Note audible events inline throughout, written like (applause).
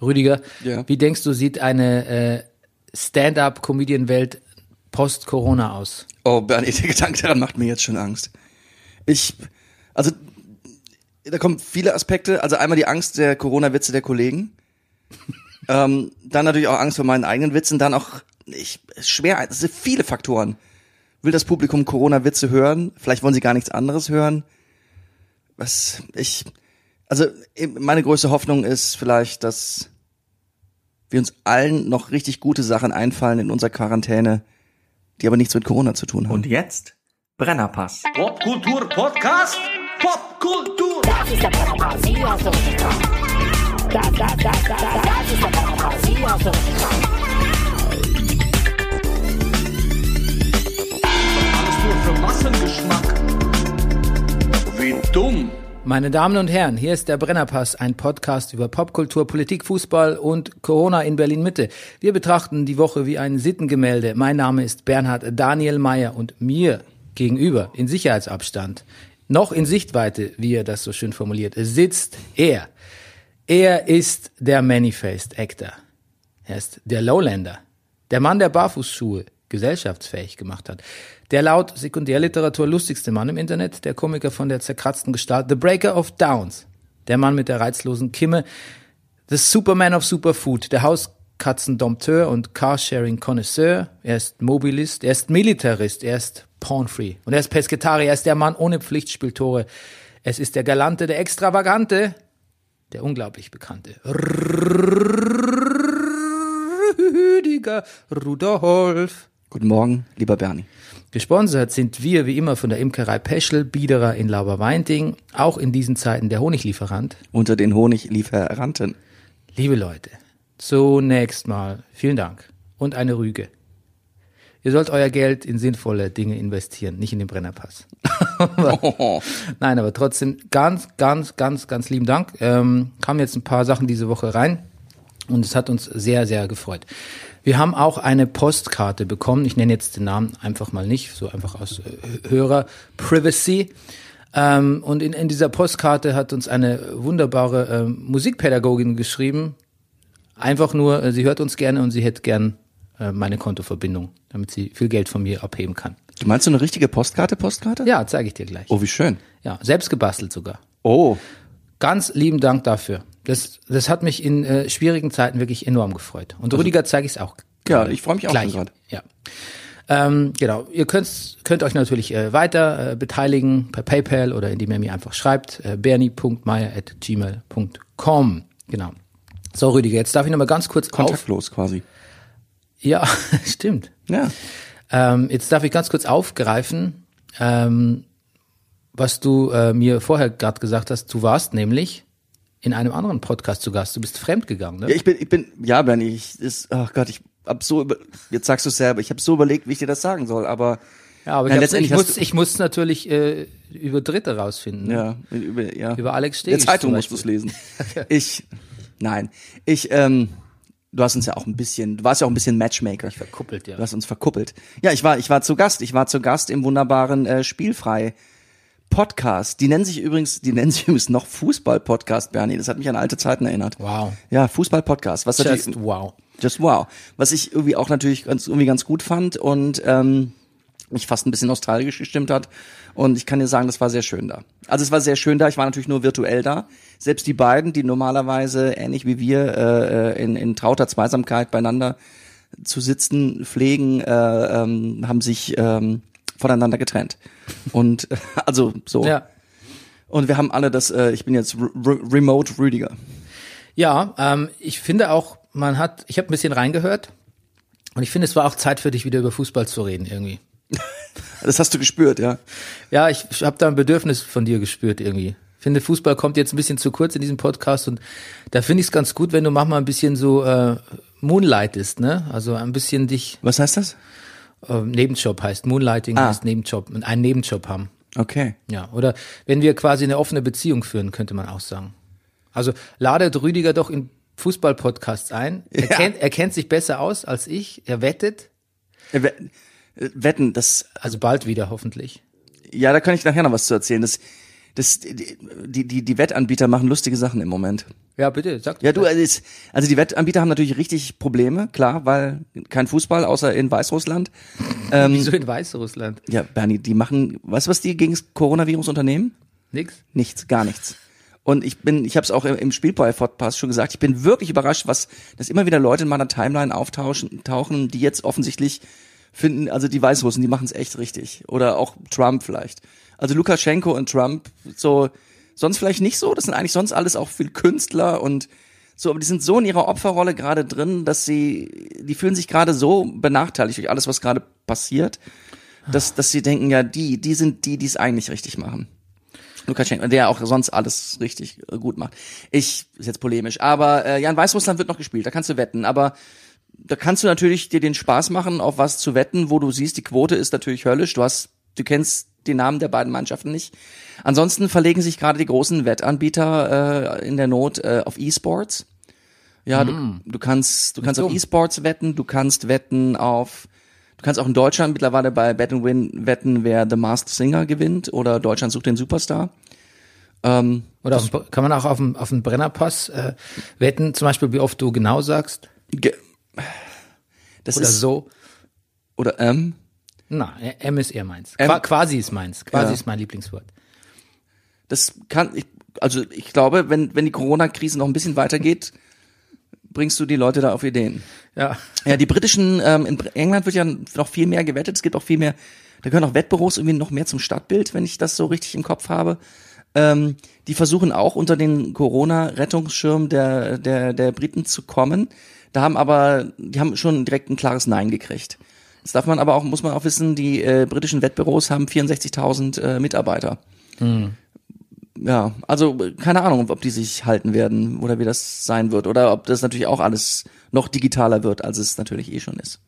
Rüdiger, Ja. wie denkst du, sieht eine äh, Stand-up-Comedian-Welt post-Corona aus? Oh, Bernie, (laughs) der Gedanke daran macht mir jetzt schon Angst. Ich, also, da kommen viele Aspekte. Also einmal die Angst der Corona-Witze der Kollegen. (laughs) ähm, dann natürlich auch Angst vor meinen eigenen Witzen. Dann auch, ich, schwer, es sind viele Faktoren. Will das Publikum Corona-Witze hören? Vielleicht wollen sie gar nichts anderes hören. Was, ich, also, meine größte Hoffnung ist vielleicht, dass wir uns allen noch richtig gute Sachen einfallen in unserer Quarantäne, die aber nichts mit Corona zu tun haben. Und jetzt Brennerpass. Popkultur Podcast. Popkultur. Das ist der Brennerpass, hast du richtig Spaß. Das, das, das, das, das, das ist der Brennerpass. Alles nur für Massengeschmack. Wie dumm. Meine Damen und Herren, hier ist der Brennerpass, ein Podcast über Popkultur, Politik, Fußball und Corona in Berlin Mitte. Wir betrachten die Woche wie ein Sittengemälde. Mein Name ist Bernhard Daniel Mayer und mir gegenüber in Sicherheitsabstand, noch in Sichtweite, wie er das so schön formuliert, sitzt er. Er ist der Manifest Actor. Er ist der Lowlander. Der Mann, der Barfußschuhe gesellschaftsfähig gemacht hat. Der laut Sekundärliteratur lustigste Mann im Internet, der Komiker von der zerkratzten Gestalt, The Breaker of Downs. Der Mann mit der reizlosen Kimme, The Superman of Superfood, der Hauskatzendompteur und Carsharing-Connoisseur. Er ist Mobilist, er ist Militarist, er ist Pornfree. Und er ist Pesketarier, er ist der Mann ohne Pflichtspieltore. Es ist der Galante, der Extravagante, der unglaublich Bekannte. Rüdiger Rudolf. Guten Morgen, lieber Bernie. Gesponsert sind wir wie immer von der Imkerei Peschel, Biederer in Lauberweinting, auch in diesen Zeiten der Honiglieferant. Unter den Honiglieferanten. Liebe Leute, zunächst mal vielen Dank und eine Rüge. Ihr sollt euer Geld in sinnvolle Dinge investieren, nicht in den Brennerpass. (laughs) Oh. (laughs) Nein, aber trotzdem ganz, ganz, ganz, ganz lieben Dank. Ähm, kamen jetzt ein paar Sachen diese Woche rein und es hat uns sehr, sehr gefreut. Wir haben auch eine Postkarte bekommen. Ich nenne jetzt den Namen einfach mal nicht, so einfach aus äh, Hörer Privacy. Ähm, und in, in dieser Postkarte hat uns eine wunderbare ähm, Musikpädagogin geschrieben. Einfach nur, äh, sie hört uns gerne und sie hätte gern äh, meine Kontoverbindung, damit sie viel Geld von mir abheben kann. Du meinst so eine richtige Postkarte, Postkarte? Ja, zeige ich dir gleich. Oh, wie schön. Ja, selbst gebastelt sogar. Oh, Ganz lieben Dank dafür. Das, das hat mich in äh, schwierigen Zeiten wirklich enorm gefreut. Und Rüdiger zeige ich es auch. Ja, gerade ich freu mich auch gleich. schon grad. Ja. Ähm, genau. Ihr könnt, könnt euch natürlich äh, weiter äh, beteiligen per PayPal oder indem ihr mir einfach schreibt. Äh, bernie.meier.gmail.com. Genau. So, Rüdiger, jetzt darf ich noch mal ganz kurz auf. kontaktlos quasi. Ja, (laughs) stimmt. Ja. Ähm, jetzt darf ich ganz kurz aufgreifen, ähm, was du äh, mir vorher gerade gesagt hast. Du warst nämlich in einem anderen Podcast zu Gast. Du bist fremdgegangen, ne? Ja, ich bin, ich bin, ja, Bernie, ich, ist, ach Gott, ich hab so, über, jetzt sagst du es selber, ich habe so überlegt, wie ich dir das sagen soll, aber, Ja, aber Ja, ich, ich, muss, ich muss natürlich äh, über Dritte rausfinden. ne? ja, über, ja. Über Alex In der Zeitung musst du es lesen. (laughs) Ich, nein, ich, ähm, du hast uns ja auch ein bisschen, du warst ja auch ein bisschen Matchmaker. Verkuppelt, ja. Du hast uns verkuppelt. Ja, ich war, ich war zu Gast. Ich war zu Gast im wunderbaren äh, Spielfrei Podcast. Die nennen sich übrigens, die nennen sich (laughs) übrigens noch Fußball-Podcast, Bernie. Das hat mich an alte Zeiten erinnert. Wow. Ja, Fußball-Podcast. Was Just wow. just wow. Was ich irgendwie auch natürlich ganz, irgendwie ganz gut fand und ähm, mich fast ein bisschen nostalgisch gestimmt hat. Und ich kann dir sagen, das war sehr schön da. Also es war sehr schön da. Ich war natürlich nur virtuell da. Selbst die beiden, die normalerweise ähnlich wie wir äh, äh, in, in trauter Zweisamkeit beieinander zu sitzen pflegen, äh, ähm, haben sich ähm, voneinander getrennt. Und (laughs) also so. Ja. Und wir haben alle das. Äh, ich bin jetzt R R Remote Rüdiger. Ja, ähm, ich finde auch, man hat, ich habe ein bisschen reingehört und ich finde, es war auch Zeit für dich, wieder über Fußball zu reden irgendwie. (laughs) Das hast du gespürt, ja. Ja, ich, ich habe da ein Bedürfnis von dir gespürt irgendwie. Ich finde, Fußball kommt jetzt ein bisschen zu kurz in diesem Podcast und da finde ich es ganz gut, wenn du manchmal ein bisschen so äh, moonlightest, ne? Also ein bisschen dich, Was heißt das? Äh, Nebenjob heißt, Moonlighting Ah. heißt Nebenjob, einen Nebenjob haben. Okay. Ja, oder wenn wir quasi eine offene Beziehung führen, könnte man auch sagen. Also ladet Rüdiger doch in Fußball-Podcasts ein. Er, (laughs) Ja. kennt, er kennt sich besser aus als ich. Er wettet. We- äh, Wetten, das, Also bald wieder hoffentlich. ja, da kann ich nachher noch was zu erzählen. Das, das, die, die, die Wettanbieter machen lustige Sachen im Moment. Ja, bitte, sag Ja, du, also, also die Wettanbieter haben natürlich richtig Probleme, klar, weil kein Fußball, außer in Weißrussland. (laughs) Ähm, Wieso in Weißrussland? ja, Bernie, die machen, weißt du, was die gegen das Coronavirus unternehmen? Nix? Nichts, gar nichts. Und ich bin, ich habe es auch im, im Spielboy-Podcast schon gesagt, ich bin wirklich überrascht, was, dass immer wieder Leute in meiner Timeline auftauchen, tauchen, die jetzt offensichtlich finden, also die Weißrussen, die machen es echt richtig. Oder auch Trump vielleicht. Also Lukaschenko und Trump, so, sonst vielleicht nicht so, das sind eigentlich sonst alles auch viel Künstler und so, aber die sind so in ihrer Opferrolle gerade drin, dass sie, die fühlen sich gerade so benachteiligt durch alles, was gerade passiert, dass, dass sie denken, ja, die, die sind die, die es eigentlich richtig machen. Lukaschenko, der auch sonst alles richtig gut macht. Ich, ist jetzt polemisch, aber äh, ja, in Weißrussland wird noch gespielt, da kannst du wetten, aber da kannst du natürlich dir den Spaß machen, auf was zu wetten, wo du siehst, die Quote ist natürlich höllisch, du hast, du kennst die Namen der beiden Mannschaften nicht. Ansonsten verlegen sich gerade die großen Wettanbieter äh, in der Not äh, auf E-Sports. Ja, du, du kannst, du kannst auf. E-Sports wetten, du kannst wetten auf, du kannst auch in Deutschland mittlerweile bei Bet and Win wetten, wer The Masked Singer gewinnt oder Deutschland sucht den Superstar. Ähm, Oder auf, kann man auch auf dem, auf Brennerpass äh, wetten, zum Beispiel, wie oft du genau sagst? ge das Oder ist so? oder ähm, Na, M ist eher meins. M- Qua quasi ist meins. Quasi Ja. ist mein Lieblingswort. das kann ich also ich glaube, wenn wenn die Corona-Krise noch ein bisschen weitergeht, bringst du die Leute da auf Ideen. Ja. Ja, die britischen, ähm, in England wird ja noch viel mehr gewettet. Es gibt auch viel mehr, da gehören auch Wettbüros irgendwie noch mehr zum Stadtbild, wenn ich das so richtig im Kopf habe. Ähm, die versuchen auch unter den Corona-Rettungsschirm der, der, der Briten zu kommen. Da haben aber, die haben schon direkt ein klares Nein gekriegt. Jetzt darf man aber auch, muss man auch wissen, die äh, britischen Wettbüros haben 64.000 äh, Mitarbeiter. Ja, also keine Ahnung, ob die sich halten werden oder wie das sein wird oder ob das natürlich auch alles noch digitaler wird, als es natürlich eh schon ist.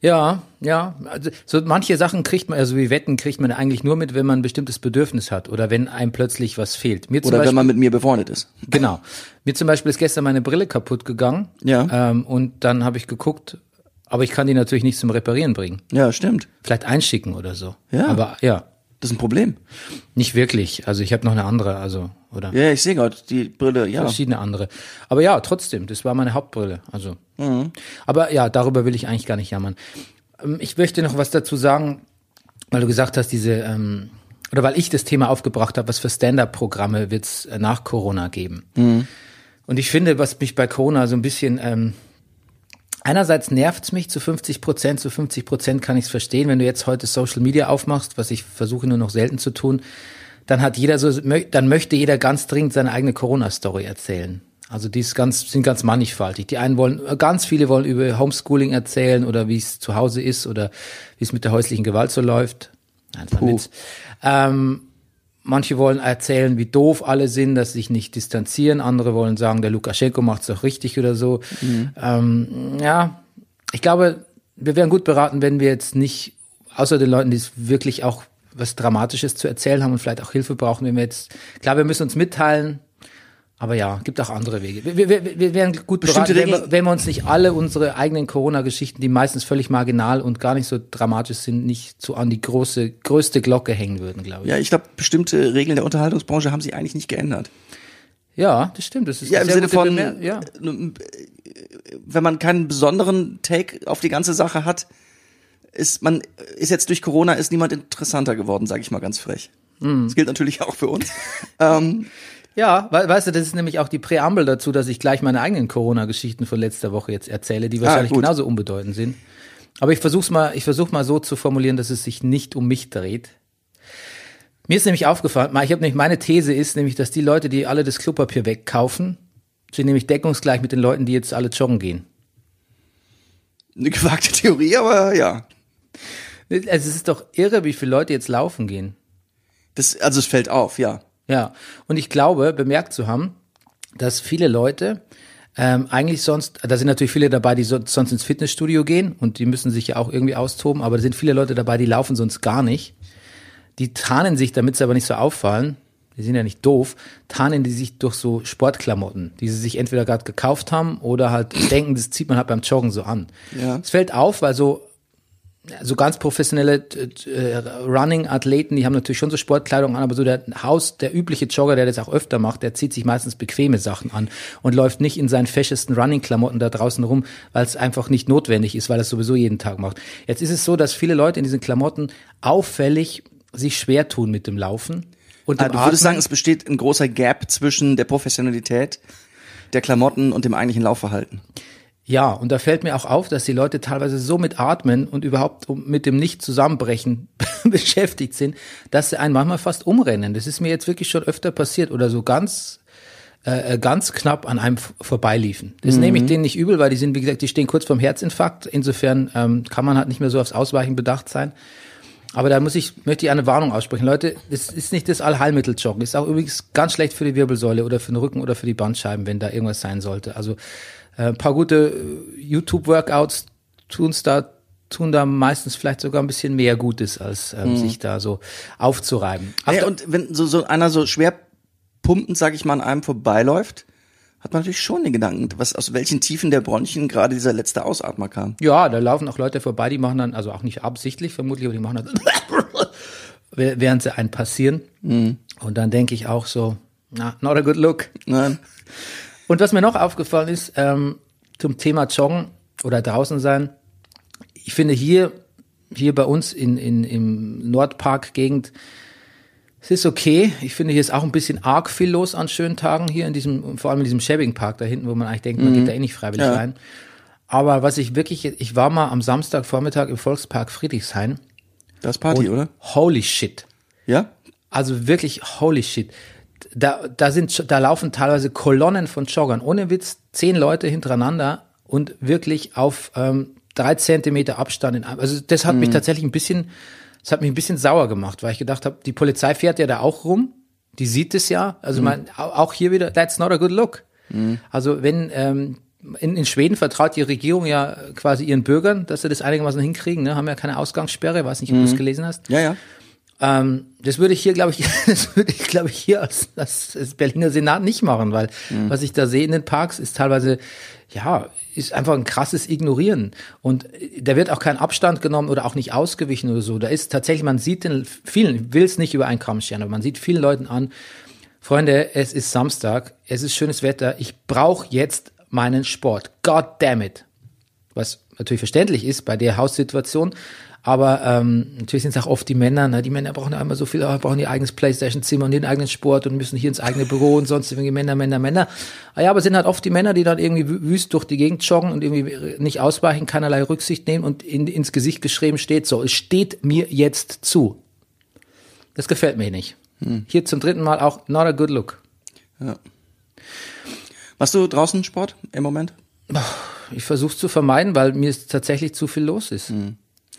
Ja, ja. Also, so manche Sachen kriegt man, also wie Wetten kriegt man eigentlich nur mit, wenn man ein bestimmtes Bedürfnis hat oder wenn einem plötzlich was fehlt. Mir zum Oder Beispiel, wenn man mit mir befreundet ist. Genau. Mir zum Beispiel ist gestern meine Brille kaputt gegangen. Ja. Ähm, und dann habe ich geguckt, aber ich kann die natürlich nicht zum Reparieren bringen. Ja, stimmt. Vielleicht einschicken oder so. Ja. Aber ja, Das ist ein Problem. nicht wirklich. Also ich habe noch eine andere, also oder Ja, ich sehe gerade die Brille, ja. verschiedene andere. Aber ja, trotzdem, das war meine Hauptbrille. Also. Aber ja, darüber will ich eigentlich gar nicht jammern. Ähm, Ich möchte noch was dazu sagen, weil du gesagt hast, diese ähm, oder weil ich das Thema aufgebracht habe, was für Stand-up-Programme wird es nach Corona geben. Und ich finde, was mich bei Corona so ein bisschen ähm, Einerseits nervt's mich zu 50 Prozent, zu 50 Prozent kann ich's verstehen. Wenn du jetzt heute Social Media aufmachst, was ich versuche nur noch selten zu tun, dann hat jeder so, dann möchte jeder ganz dringend seine eigene Corona-Story erzählen. Also die ist ganz, sind ganz mannigfaltig. Die einen wollen, ganz viele wollen über Homeschooling erzählen oder wie es zu Hause ist oder wie es mit der häuslichen Gewalt so läuft. Nein, das war ein Witz. Ähm, Manche wollen erzählen, wie doof alle sind, dass sie sich nicht distanzieren. Andere wollen sagen, der Lukaschenko macht's doch richtig oder so. Ähm, ja, ich glaube, wir wären gut beraten, wenn wir jetzt nicht, außer den Leuten, die es wirklich auch was Dramatisches zu erzählen haben und vielleicht auch Hilfe brauchen, wenn wir jetzt, klar, wir müssen uns mitteilen, aber ja, gibt auch andere Wege. Wir, wir, wir wären gut Bestimmte beraten, wenn wir, wenn wir uns nicht alle unsere eigenen Corona-Geschichten, die meistens völlig marginal und gar nicht so dramatisch sind, nicht so an die große, größte Glocke hängen würden, glaube ich. Ja, ich glaube, bestimmte Regeln der Unterhaltungsbranche haben sich eigentlich nicht geändert. Ja, das stimmt. Das ist Ja, im Sinne von, Bemer- ja. äh, wenn man keinen besonderen Take auf die ganze Sache hat, ist man, ist jetzt durch Corona ist niemand interessanter geworden, sage ich mal ganz frech. Hm. Das gilt natürlich auch für uns. (laughs) ähm, Ja, we weißt du, das ist nämlich auch die Präambel dazu, dass ich gleich meine eigenen Corona-Geschichten von letzter Woche jetzt erzähle, die wahrscheinlich Ah, genauso unbedeutend sind. Aber ich versuch's mal, ich versuche mal so zu formulieren, dass es sich nicht um mich dreht. Mir ist nämlich aufgefallen, ich habe nämlich meine These ist nämlich, dass die Leute, die alle das Klopapier wegkaufen, sind nämlich deckungsgleich mit den Leuten, die jetzt alle joggen gehen. eine gewagte Theorie, aber ja. Also es ist doch irre, wie viele Leute jetzt laufen gehen. Das, also es fällt auf, ja. Ja, und ich glaube, bemerkt zu haben, dass viele Leute ähm, eigentlich sonst, da sind natürlich viele dabei, die so, sonst ins Fitnessstudio gehen und die müssen sich ja auch irgendwie austoben, aber da sind viele Leute dabei, die laufen sonst gar nicht. Die tarnen sich, damit sie aber nicht so auffallen, die sind ja nicht doof, tarnen die sich durch so Sportklamotten, die sie sich entweder gerade gekauft haben oder halt denken, das zieht man halt beim Joggen so an. Ja. Es fällt auf, weil so so ganz professionelle äh, Running-Athleten, die haben natürlich schon so Sportkleidung an, aber so der Haus, der übliche Jogger, der das auch öfter macht, der zieht sich meistens bequeme Sachen an und läuft nicht in seinen feschesten Running-Klamotten da draußen rum, weil es einfach nicht notwendig ist, weil er es sowieso jeden Tag macht. Jetzt ist es so, dass viele Leute in diesen Klamotten auffällig sich schwer tun mit dem Laufen. Und Ah, du würdest sagen, es besteht ein großer Gap zwischen der Professionalität der Klamotten und dem eigentlichen Laufverhalten. Ja, und da fällt mir auch auf, dass die Leute teilweise so mit Atmen und überhaupt mit dem Nicht-Zusammenbrechen (laughs) beschäftigt sind, dass sie einen manchmal fast umrennen. Das ist mir jetzt wirklich schon öfter passiert oder so ganz äh, äh, ganz knapp an einem vorbeiliefen. Das nehme ich denen nicht übel, weil die sind, wie gesagt, die stehen kurz vorm Herzinfarkt. Insofern ähm, kann man halt nicht mehr so aufs Ausweichen bedacht sein. Aber da muss ich, möchte ich eine Warnung aussprechen. Leute, das ist nicht das Allheilmittel-Joggen. Ist auch übrigens ganz schlecht für die Wirbelsäule oder für den Rücken oder für die Bandscheiben, wenn da irgendwas sein sollte. Also ein paar gute äh, YouTube-Workouts tun's da, tun da meistens vielleicht sogar ein bisschen mehr Gutes, als ähm, sich da so aufzureiben. Auf Hey, und wenn so, so einer so schwer pumpend, sag ich mal, an einem vorbeiläuft, hat man natürlich schon den Gedanken, was aus welchen Tiefen der Bronchien gerade dieser letzte Ausatmer kam. Ja, da laufen auch Leute vorbei, die machen dann, also auch nicht absichtlich vermutlich, aber die machen dann, (laughs) während sie einen passieren. Und dann denke ich auch so, na, not a good look. Nein. Und was mir noch aufgefallen ist, ähm, zum Thema Joggen oder draußen sein, ich finde hier, hier bei uns in, in, im Nordpark-Gegend, es ist okay. Ich finde, hier ist auch ein bisschen arg viel los an schönen Tagen hier in diesem, vor allem in diesem Schäbing Park da hinten, wo man eigentlich denkt, man geht da eh nicht freiwillig Ja. rein. Aber was ich wirklich, ich war mal am Samstagvormittag im Volkspark Friedrichshain. Das Party, oder? Holy shit. Ja? Also wirklich holy shit. Da, da sind, da laufen teilweise Kolonnen von Joggern. Ohne Witz, zehn Leute hintereinander und wirklich auf ähm, drei Zentimeter Abstand. In, also das hat mich tatsächlich ein bisschen, das hat mich ein bisschen sauer gemacht, weil ich gedacht habe, die Polizei fährt ja da auch rum. Die sieht es ja. Also man, au- auch hier wieder, that's not a good look. Also wenn ähm, in, in Schweden vertraut die Regierung ja quasi ihren Bürgern, dass sie das einigermaßen hinkriegen, ne? haben ja keine Ausgangssperre, weiß nicht, ob du es gelesen hast. Ja, ja. Ähm, das würde ich hier, glaube ich, (laughs) das würde ich, glaube ich, hier als, als, Berliner Senat nicht machen, weil was ich da sehe in den Parks ist teilweise, ja, ist einfach ein krasses Ignorieren. Und äh, da wird auch kein Abstand genommen oder auch nicht ausgewichen oder so. Da ist tatsächlich, man sieht den vielen, will es nicht über einen Kamm scheren, aber man sieht vielen Leuten an, Freunde, es ist Samstag, es ist schönes Wetter, ich brauche jetzt meinen Sport. God damn it. Was natürlich verständlich ist bei der Haussituation. Aber ähm, natürlich sind es auch oft die Männer, ne? die Männer brauchen ja immer so viel, brauchen ihr eigenes Playstation-Zimmer und ihren eigenen Sport und müssen hier ins eigene Büro und sonst irgendwie Männer, Männer, Männer. Ah ja, aber es sind halt oft die Männer, die dann irgendwie wü- wüst durch die Gegend joggen und irgendwie nicht ausweichen, keinerlei Rücksicht nehmen und in, ins Gesicht geschrieben steht, so, es steht mir jetzt zu. Das gefällt mir nicht. Hier zum dritten Mal auch not a good look. Machst du draußen Sport im Moment? Ich versuche es zu vermeiden, weil mir tatsächlich zu viel los ist.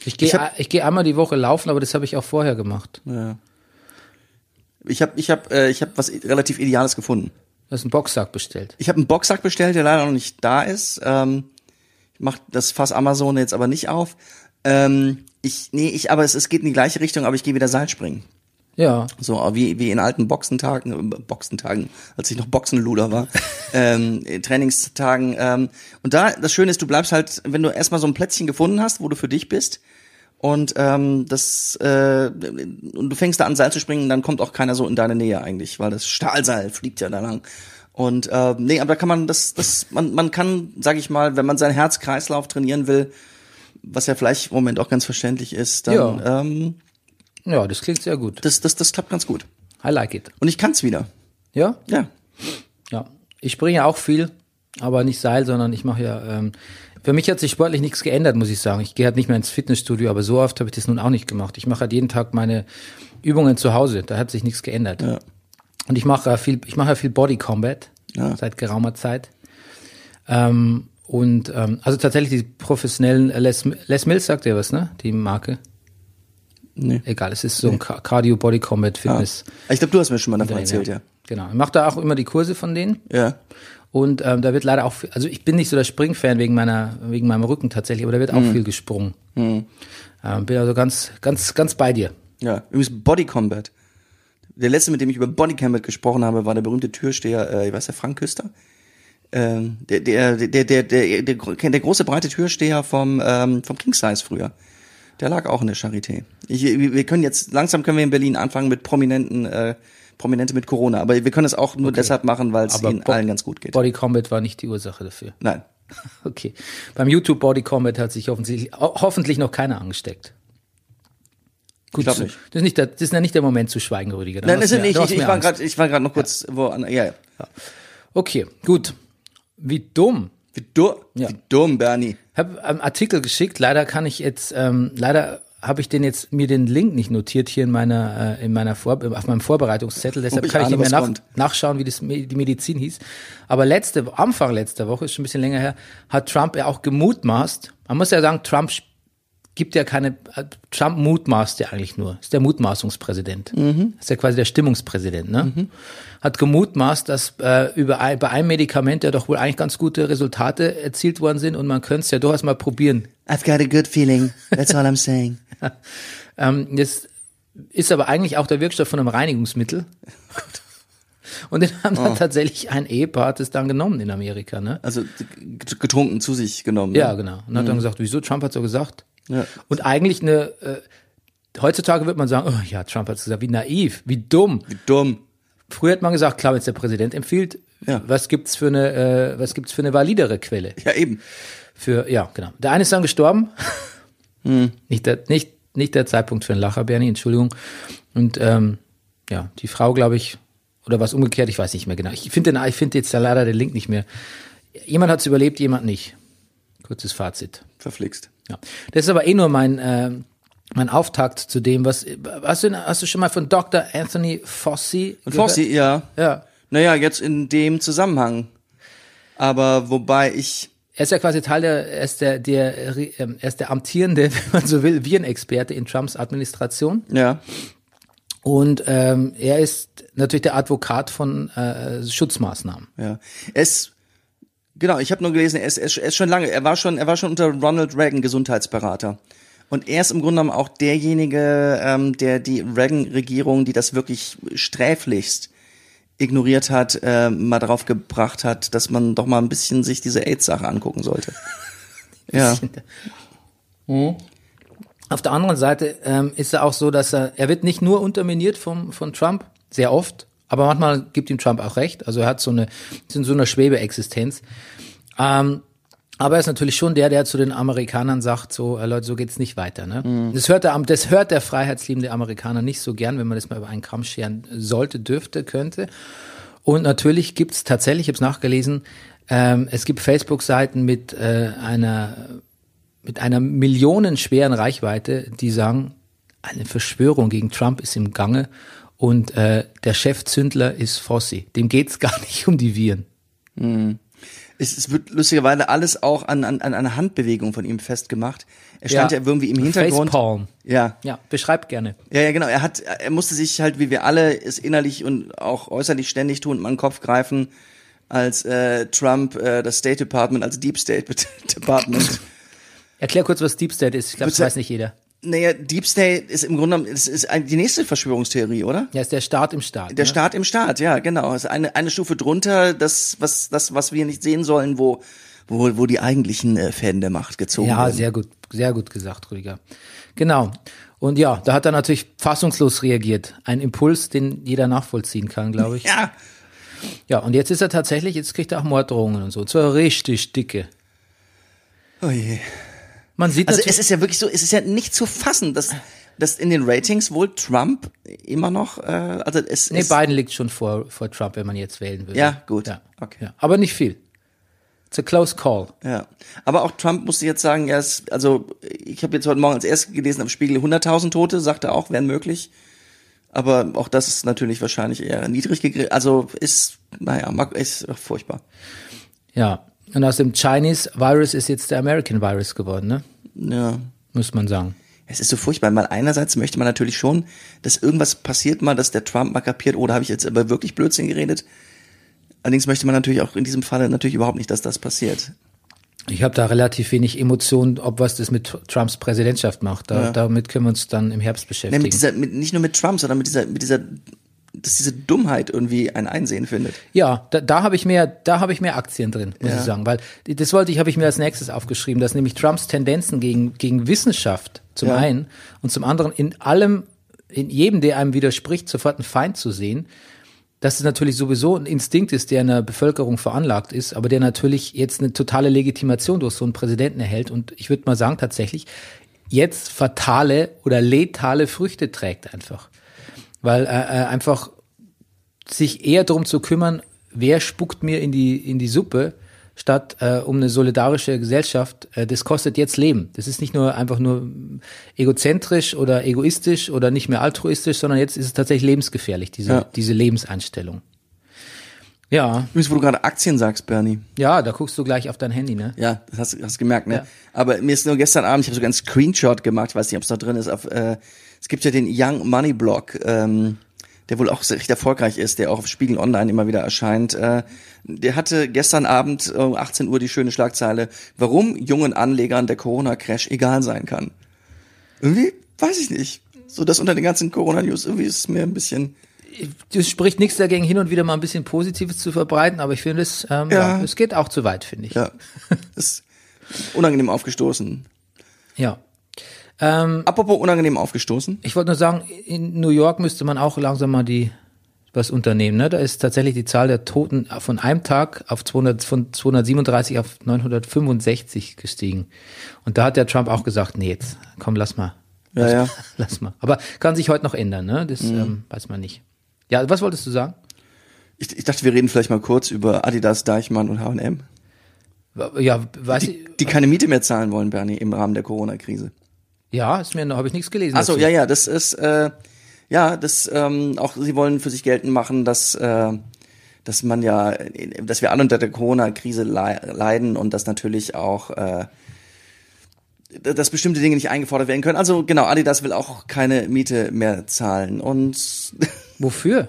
Ich gehe Ich hab- ich gehe einmal die Woche laufen, aber das habe ich auch vorher gemacht. Ja. Ich habe ich hab, äh, ich hab was relativ Ideales gefunden. Du hast einen Boxsack bestellt. Ich habe einen Boxsack bestellt, der leider noch nicht da ist. Ähm, ich mach das Fass Amazon jetzt aber nicht auf. Ähm, ich, nee, ich, aber es, es geht in die gleiche Richtung, aber ich gehe wieder Seilspringen. Ja, So wie, wie in alten Boxentagen, äh, Boxentagen, als ich noch Boxenluder war, (laughs) ähm, äh, Trainingstagen. Ähm, und da, das Schöne ist, du bleibst halt, wenn du erstmal so ein Plätzchen gefunden hast, wo du für dich bist, und ähm, das äh, und du fängst da an Seil zu springen, dann kommt auch keiner so in deine Nähe eigentlich, weil das Stahlseil fliegt ja da lang. Und äh, nee, aber da kann man das, das, man, man kann, sag ich mal, wenn man seinen Herzkreislauf trainieren will, was ja vielleicht im Moment auch ganz verständlich ist, dann Ja. ähm, ja, das klingt sehr gut. das, das, das klappt ganz gut. I like it. Und ich kann's wieder. Ja, Ja. ja. Ich springe auch viel, aber nicht Seil, sondern ich mache ja. Ähm, für mich hat sich sportlich nichts geändert, muss ich sagen. Ich gehe halt nicht mehr ins Fitnessstudio, aber so oft habe ich das nun auch nicht gemacht. Ich mache halt jeden Tag meine Übungen zu Hause. Da hat sich nichts geändert. Ja. Und ich mache viel, ich mache ja viel Body Combat Ja. seit geraumer Zeit. Ähm, und ähm, also tatsächlich die professionellen äh, Les, Les Mills sagt ihr was, ne? Die Marke. Nee. Egal, es ist so ein Ca- Cardio Body Combat Fitness. Ich glaube, du hast mir schon mal davon erzählt, ja. Genau. Ich mache da auch immer die Kurse von denen. Ja. Und ähm, da wird leider auch, viel, also ich bin nicht so der Springfan wegen meiner, wegen meinem Rücken tatsächlich, aber da wird auch Mhm. viel gesprungen. Ähm, bin also ganz, ganz, ganz bei dir. Ja. Übrigens Body Combat. Der letzte, mit dem ich über Body Combat gesprochen habe, war der berühmte Türsteher, äh, ich weiß der Frank Küster. Ähm, der, der, der, der, der, der, der, der große breite Türsteher vom, ähm, vom King Size früher. Der lag auch in der Charité. Ich, wir können jetzt, langsam können wir in Berlin anfangen mit Prominenten, äh, Prominente mit Corona. Aber wir können es auch nur deshalb machen, weil es ihnen Bo- allen ganz gut geht. Body Combat war nicht die Ursache dafür. Nein. (laughs) Okay. Beim YouTube Body Combat hat sich hoffentlich, ho- hoffentlich noch keiner angesteckt. Gut, zu- nicht. Das ist nicht der, das ist ja nicht der Moment zu schweigen, Rüdiger. Da Nein, ist mir- nicht. Ich, ich war gerade, ich war gerade noch kurz wo an, ja, ja. Okay, gut. Wie dumm. Wie, du, Ja. wie dumm, Bernie. Ich habe einen Artikel geschickt. Leider kann ich jetzt, ähm, leider habe ich den jetzt mir den Link nicht notiert hier in meiner äh, in meiner Vor auf meinem Vorbereitungszettel. Deshalb ich kann ich nicht mehr nach, nachschauen, wie das die Medizin hieß. Aber letzte Anfang letzter Woche ist schon ein bisschen länger her, hat Trump ja auch gemutmaßt. Man muss ja sagen, Trump gibt ja keine, äh, Trump mutmaßt ja eigentlich nur, ist der Mutmaßungspräsident. Ist ja quasi der Stimmungspräsident, ne? Hat gemutmaßt, dass äh, über ein, bei einem Medikament ja doch wohl eigentlich ganz gute Resultate erzielt worden sind und man könnte es ja durchaus mal probieren. I've got a good feeling. That's all I'm saying. (laughs) Ähm, das ist aber eigentlich auch der Wirkstoff von einem Reinigungsmittel. (laughs) Und den haben dann tatsächlich ein Ehepaar hat es dann genommen in Amerika, ne? Also getrunken zu sich genommen. Ja, ne? genau. Und hat dann gesagt, wieso? Trump hat so gesagt. Ja. Und eigentlich eine, äh, heutzutage wird man sagen, oh ja, Trump hat es gesagt, wie naiv, wie dumm. Wie dumm. Früher hat man gesagt, klar, wenn es der Präsident empfiehlt, Ja. was gibt's für eine, äh, was gibt's für eine validere Quelle? Ja, eben. Für, ja, genau. Der eine ist dann gestorben. Hm. Nicht, der, nicht, nicht der Zeitpunkt für einen Lacher, Bernie, Entschuldigung. Und ähm, ja, die Frau, glaube ich, oder was umgekehrt, ich weiß nicht mehr genau. Ich finde den- ich finde jetzt da leider den Link nicht mehr. Jemand hat es überlebt, jemand nicht. Kurzes Fazit. Verflixt. Ja. Das ist aber eh nur mein, ähm, mein Auftakt zu dem, was hast du, hast du schon mal von Dr. Anthony Und gehört? Fossi, ja. Ja. Naja, jetzt in dem Zusammenhang. Aber wobei ich, Er ist ja quasi Teil der, er ist der, der, ähm, er ist der amtierende, (laughs) wenn man so will, Virenexperte in Trumps Administration. ja, Und ähm, er ist natürlich der Advokat von äh, Schutzmaßnahmen. ja. Es, genau, ich habe nur gelesen, er ist, er ist schon lange, er war schon, er war schon unter Ronald Reagan Gesundheitsberater. Und er ist im Grunde genommen auch derjenige, ähm, der die Reagan-Regierung, die das wirklich sträflichst ignoriert hat, äh, mal darauf gebracht hat, dass man doch mal ein bisschen sich diese AIDS-Sache angucken sollte. (laughs) ja. Auf der anderen Seite ähm, ist er auch so, dass er, er wird nicht nur unterminiert vom, von Trump, sehr oft, aber manchmal gibt ihm Trump auch recht. Also er hat so eine, ist in so einer Schwebeexistenz. Ähm, aber er ist natürlich schon der, der zu den Amerikanern sagt, so, äh, Leute, so geht's nicht weiter. Ne? Das, hört der, das hört der freiheitsliebende Amerikaner nicht so gern, wenn man das mal über einen Kamm scheren sollte, dürfte, könnte. Und natürlich gibt's tatsächlich, ich habe es nachgelesen, ähm, es gibt Facebook-Seiten mit äh, einer mit einer millionenschweren Reichweite, die sagen, eine Verschwörung gegen Trump ist im Gange und äh, der Chefzündler ist Fossi. Dem geht's (laughs) gar nicht um die Viren. Es, es wird lustigerweise alles auch an, an, an einer Handbewegung von ihm festgemacht. Er stand ja, irgendwie im Hintergrund. Facepalm. Ja, Ja, beschreib gerne. ja, ja, genau. Er hat, er musste sich halt, wie wir alle, es innerlich und auch äußerlich ständig tun, mal den Kopf greifen, als äh, Trump äh, das State Department, als Deep State (laughs) Department. Erklär kurz, was Deep State ist. Ich glaube, das weiß nicht jeder. Naja, Deep State ist im Grunde genommen, ist ein, die nächste Verschwörungstheorie, oder? Ja, ist der Staat im Staat. Der ne? Staat im Staat, ja, genau. Ist eine, eine Stufe drunter, das, was, das, was wir nicht sehen sollen, wo, wo, wo die eigentlichen äh, Fäden der Macht gezogen Ja, werden. sehr gut, sehr gut gesagt, Rüdiger. Genau. Und ja, da hat er natürlich fassungslos reagiert. Ein Impuls, den jeder nachvollziehen kann, glaube ich. (laughs) Ja, Ja, und jetzt ist er tatsächlich, jetzt kriegt er auch Morddrohungen und so. Und zwar richtig dicke. oh je. Man sieht Also es ist ja wirklich so, es ist ja nicht zu fassen, dass, dass in den Ratings wohl Trump immer noch, äh, also es nee, ist, Biden liegt schon vor, vor Trump, wenn man jetzt wählen würde. Ja, gut. Ja, Okay. Ja, aber nicht viel. It's a close call. ja. Aber auch Trump musste jetzt sagen, er ist, also ich habe jetzt heute Morgen als erstes gelesen am Spiegel 100.000 Tote, sagte er auch, wären möglich. Aber auch das ist natürlich wahrscheinlich eher niedrig gegriffen. Also ist, naja, ist furchtbar. Ja. Und aus dem Chinese Virus ist jetzt der American Virus geworden, ne? Ja. Muss man sagen. Es ist so furchtbar, weil einerseits möchte man natürlich schon, dass irgendwas passiert mal, dass der Trump mal kapiert, oder habe ich jetzt aber wirklich Blödsinn geredet? Allerdings möchte man natürlich auch in diesem Falle natürlich überhaupt nicht, dass das passiert. Ich habe da relativ wenig Emotionen, ob was das mit Trumps Präsidentschaft macht. Da, Damit können wir uns dann im Herbst beschäftigen. mit dieser, mit, nicht nur mit Trump, sondern mit dieser, mit dieser dass diese Dummheit irgendwie ein Einsehen findet. Ja, da, da habe ich mehr, da habe ich mehr Aktien drin, muss Ja. ich sagen, weil das wollte ich, habe ich mir als nächstes aufgeschrieben, dass nämlich Trumps Tendenzen gegen gegen Wissenschaft zum Ja. einen und zum anderen in allem, in jedem, der einem widerspricht, sofort einen Feind zu sehen. Dass es natürlich sowieso ein Instinkt ist, der in der Bevölkerung veranlagt ist, aber der natürlich jetzt eine totale Legitimation durch so einen Präsidenten erhält und ich würde mal sagen tatsächlich jetzt fatale oder letale Früchte trägt einfach weil äh, äh, einfach sich eher darum zu kümmern, wer spuckt mir in die in die Suppe, statt äh, um eine solidarische Gesellschaft. Äh, das kostet jetzt Leben. Das ist nicht nur einfach nur egozentrisch oder egoistisch oder nicht mehr altruistisch, sondern jetzt ist es tatsächlich lebensgefährlich diese Ja. diese Lebenseinstellung. Ja, Übrigens, wo du gerade Aktien sagst, Bernie. ja, da guckst du gleich auf dein Handy, ne? Ja, das hast, hast gemerkt, ne? Ja. Aber mir ist nur gestern Abend, ich habe sogar einen Screenshot gemacht, weiß nicht, ob es da drin ist. Auf, äh, es gibt ja den Young Money Blog, ähm, der wohl auch recht erfolgreich ist, der auch auf Spiegel Online immer wieder erscheint. Äh, der hatte gestern Abend um 18 Uhr die schöne Schlagzeile, warum jungen Anlegern der Corona-Crash egal sein kann. Irgendwie, weiß ich nicht. So das unter den ganzen Corona-News, irgendwie ist es mir ein bisschen. Es spricht nichts dagegen, hin und wieder mal ein bisschen Positives zu verbreiten, aber ich finde es, ähm, ja. Ja. es geht auch zu weit, finde ich. Ja, (laughs) ist unangenehm aufgestoßen. ja. Ähm, Apropos unangenehm aufgestoßen. Ich wollte nur sagen, in New York müsste man auch langsam mal die was unternehmen. Ne? Da ist tatsächlich die Zahl der Toten von einem Tag auf 200, von 237 auf 965 gestiegen. Und da hat der Trump auch gesagt, nee, jetzt komm, lass mal. Ja, lass, ja. (laughs) lass mal. Aber kann sich heute noch ändern, ne? Das ähm, weiß man nicht. Ja, was wolltest du sagen? Ich, ich dachte, wir reden vielleicht mal kurz über Adidas, Deichmann und H&M. Ja, weiß Die, ich. die keine Miete mehr zahlen wollen, Bernie, im Rahmen der Corona-Krise. Ja, ist mir noch, habe ich nichts gelesen. Ach so, dazu. ja, ja, das ist, äh, ja, das, ähm, auch sie wollen für sich geltend machen, dass, äh, dass man ja, dass wir alle unter der Corona-Krise lei- leiden und dass natürlich auch, äh, dass bestimmte Dinge nicht eingefordert werden können. Also genau, Adidas will auch keine Miete mehr zahlen. Und (laughs) Wofür?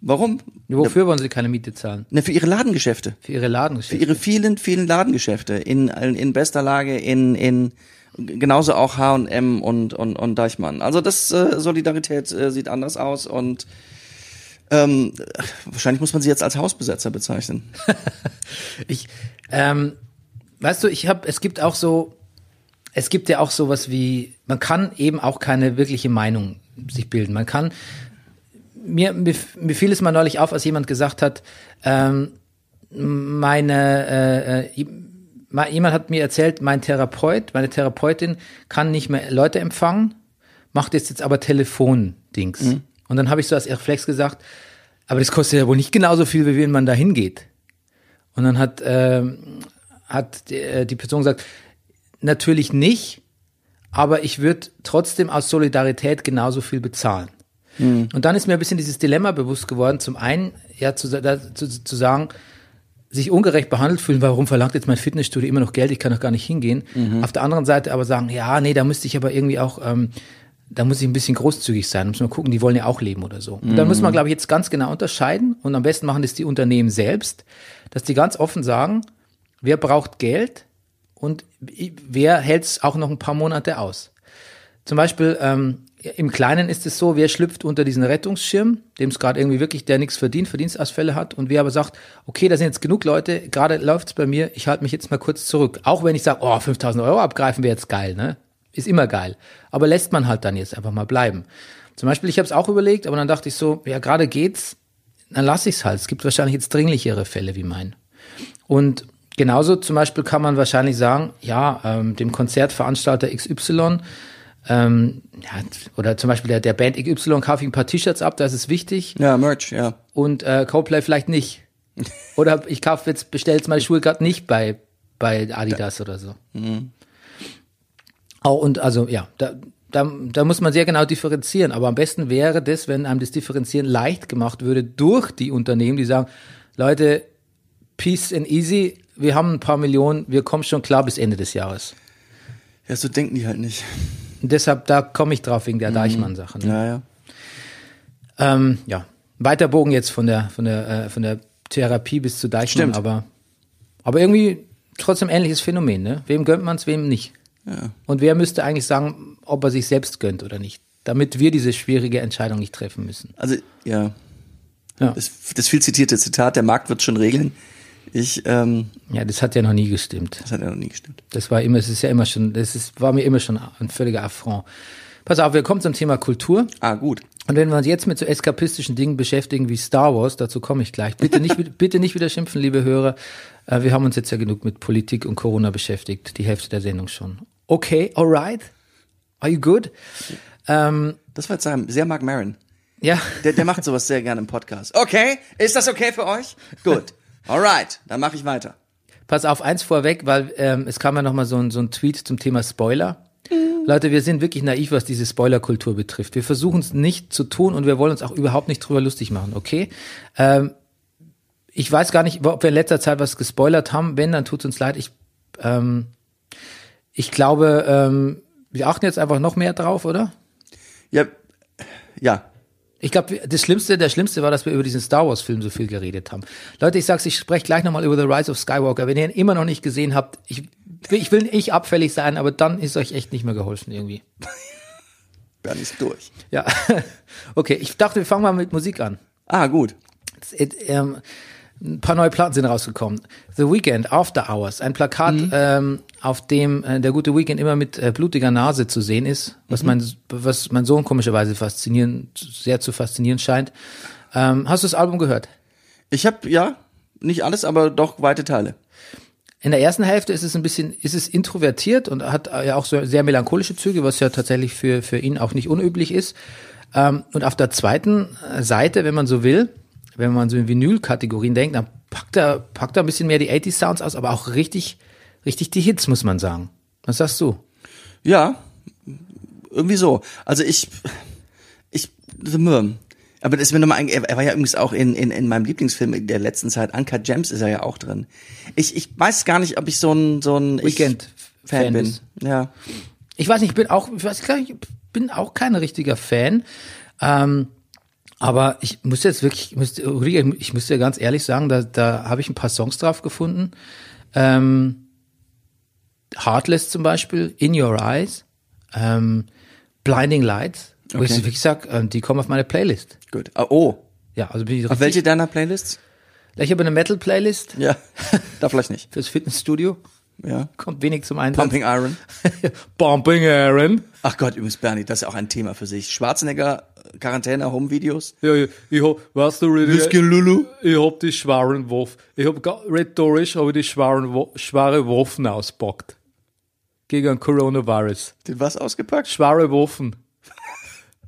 warum? Wofür wollen sie keine Miete zahlen? Ne, für ihre Ladengeschäfte. Für ihre Ladengeschäfte. ihre vielen, vielen Ladengeschäfte in, in bester Lage, in, in genauso auch H&M und, und, und Deichmann. Also das äh, Solidarität äh, sieht anders aus und ähm, wahrscheinlich muss man sie jetzt als Hausbesetzer bezeichnen. (laughs) Ich, ähm, weißt du, ich habe, es gibt auch so, es gibt ja auch sowas wie, man kann eben auch keine wirkliche Meinung sich bilden. Man kann, mir, mir, mir fiel es mal neulich auf, als jemand gesagt hat, ähm, meine, äh, äh, mal- jemand hat mir erzählt, mein Therapeut, meine Therapeutin kann nicht mehr Leute empfangen, macht jetzt jetzt aber Telefondings. Und dann habe ich so als Reflex gesagt, aber das kostet ja wohl nicht genauso viel, wie wenn man da hingeht. Und dann hat, ähm, hat die, äh, die Person gesagt, natürlich nicht, aber ich würde trotzdem aus Solidarität genauso viel bezahlen. Und dann ist mir ein bisschen dieses Dilemma bewusst geworden. Zum einen, ja, zu, zu, zu sagen, sich ungerecht behandelt fühlen, warum verlangt jetzt mein Fitnessstudio immer noch Geld, ich kann doch gar nicht hingehen. Auf der anderen Seite aber sagen, ja, nee, da müsste ich aber irgendwie auch, ähm, da muss ich ein bisschen großzügig sein, muss man gucken, die wollen ja auch leben oder so. Und dann muss man, glaube ich, jetzt ganz genau unterscheiden und am besten machen das die Unternehmen selbst, dass die ganz offen sagen, wer braucht Geld und wer hält es auch noch ein paar Monate aus. Zum Beispiel ähm, im Kleinen ist es so, wer schlüpft unter diesen Rettungsschirm, dem es gerade irgendwie wirklich, der nichts verdient, Verdienstausfälle hat und wer aber sagt, okay, da sind jetzt genug Leute, gerade läuft's bei mir, ich halte mich jetzt mal kurz zurück. Auch wenn ich sage, oh, 5000 Euro abgreifen wäre jetzt geil, ne? Ist immer geil. Aber lässt man halt dann jetzt einfach mal bleiben. Zum Beispiel, ich habe es auch überlegt, aber dann dachte ich so, ja, gerade geht's, dann lasse ich's halt. Es gibt wahrscheinlich jetzt dringlichere Fälle wie mein. Und genauso zum Beispiel kann man wahrscheinlich sagen, ja, ähm, dem Konzertveranstalter XY, ähm, ja, oder zum Beispiel der, der Band XY kaufe ich ein paar T-Shirts ab, das ist wichtig. Ja, Merch, ja. Und äh, Coldplay vielleicht nicht. Oder ich kaufe jetzt, bestelle jetzt meine Schuhe gerade nicht bei, bei Adidas oder so. Oh, und also ja, da, da, da muss man sehr genau differenzieren. Aber am besten wäre das, wenn einem das Differenzieren leicht gemacht würde durch die Unternehmen, die sagen, Leute, peace and easy, wir haben ein paar Millionen, wir kommen schon klar bis Ende des Jahres. Ja, so denken die halt nicht. Deshalb, da komme ich drauf wegen der Deichmann-Sache. Ne? Ja, ja. Ähm, ja, weiter Bogen jetzt von der, von der, äh, von der Therapie bis zu Deichmann, Stimmt. aber, aber irgendwie trotzdem ähnliches Phänomen, ne? Wem gönnt man es, wem nicht? Ja. Und wer müsste eigentlich sagen, ob er sich selbst gönnt oder nicht? damit wir diese schwierige Entscheidung nicht treffen müssen. Also, ja. Ja. Das, das viel zitierte Zitat, der Markt wird schon regeln. Ich, ähm, Ja, das hat ja noch nie gestimmt. das hat ja noch nie gestimmt. Das war immer, es ist ja immer schon, das ist, war mir immer schon ein völliger Affront. Pass auf, wir kommen zum Thema Kultur. Ah, gut. Und wenn wir uns jetzt mit so eskapistischen Dingen beschäftigen wie Star Wars, dazu komme ich gleich. Bitte nicht, (laughs) bitte nicht wieder schimpfen, liebe Hörer. Äh, Wir haben uns jetzt ja genug mit Politik und Corona beschäftigt, die Hälfte der Sendung schon. Okay, alright. Are you good? Ähm, Das war jetzt sehr, sehr Mark Maron. ja, Der, der macht sowas sehr gerne im Podcast. Okay, ist das okay für euch? Gut. Alright, dann mache ich weiter. pass auf, eins vorweg, weil ähm, es kam ja nochmal so ein, so ein Tweet zum Thema Spoiler. Leute, wir sind wirklich naiv, was diese Spoilerkultur betrifft. Wir versuchen es nicht zu tun und wir wollen uns auch überhaupt nicht drüber lustig machen, okay? Ähm, ich weiß gar nicht, ob wir in letzter Zeit was gespoilert haben. Wenn, dann tut uns leid. Ich, ähm, ich glaube, ähm, wir achten jetzt einfach noch mehr drauf, oder? Ja, ja. Ich glaube, das Schlimmste, der Schlimmste war, dass wir über diesen Star Wars Film so viel geredet haben. Leute, ich sag's, ich spreche gleich nochmal über The Rise of Skywalker. Wenn ihr ihn immer noch nicht gesehen habt, ich, ich will nicht abfällig sein, aber dann ist euch echt nicht mehr geholfen irgendwie. (laughs) Bernie ist durch. Ja, (laughs) okay. Ich dachte, wir fangen mal mit Musik an. Ah, gut. Äh, ähm, ein paar neue Platten sind rausgekommen. The Weekend, After Hours, ein Plakat, ähm, auf dem äh, der gute Weekend immer mit äh, blutiger Nase zu sehen ist, was mein was mein Sohn komischerweise faszinieren, sehr zu faszinieren scheint. Ähm, hast du das Album gehört? Ich habe ja nicht alles, aber doch weite Teile. In der ersten Hälfte ist es ein bisschen, ist es introvertiert und hat äh, ja auch so sehr melancholische Züge, was ja tatsächlich für, für ihn auch nicht unüblich ist. Ähm, und auf der zweiten äh, Seite, wenn man so will, wenn man so in Vinyl-Kategorien denkt, dann packt er, packt er ein bisschen mehr die 80s Sounds aus, aber auch richtig, richtig die Hits, muss man sagen. Was sagst du? Ja, irgendwie so. Also ich, ich, aber das ist mir nochmal, er, er war ja übrigens auch in, in, in meinem Lieblingsfilm in der letzten Zeit, Uncut Gems ist er ja auch drin. Ich, ich weiß gar nicht, ob ich so ein, so ein Weekend-Fan Fan bin. Ja. Ich weiß nicht, ich bin auch, ich weiß gar nicht, ich bin auch kein richtiger Fan. Ähm, aber ich muss jetzt wirklich, ich muss, Ulrike, ich muss dir ganz ehrlich sagen, da, da habe ich ein paar Songs drauf gefunden. Ähm, Heartless zum Beispiel, In Your Eyes, ähm, Blinding Lights, wo ich wirklich sag, äh, die kommen auf meine Playlist. Gut. Ah, Oh, Ja, also bin ich auf welche deiner Playlists? Ich habe eine Metal-Playlist Ja, (laughs) da vielleicht nicht. fürs Fitnessstudio. Ja. Kommt wenig zum Einsatz. Pumping Iron. (laughs) Pumping Aaron. Ach Gott, übrigens, Bernie, das ist auch ein Thema für sich. Schwarzenegger, Quarantäne, Home-Videos. Ja, ich, ich hab, weißt du, Whisky Lulu. Ich hab die schweren Waffen. Ich hab rhetorisch habe ich die schweren, schwere Waffen auspackt. Gegen Coronavirus. Den was ausgepackt? Schwere Waffen.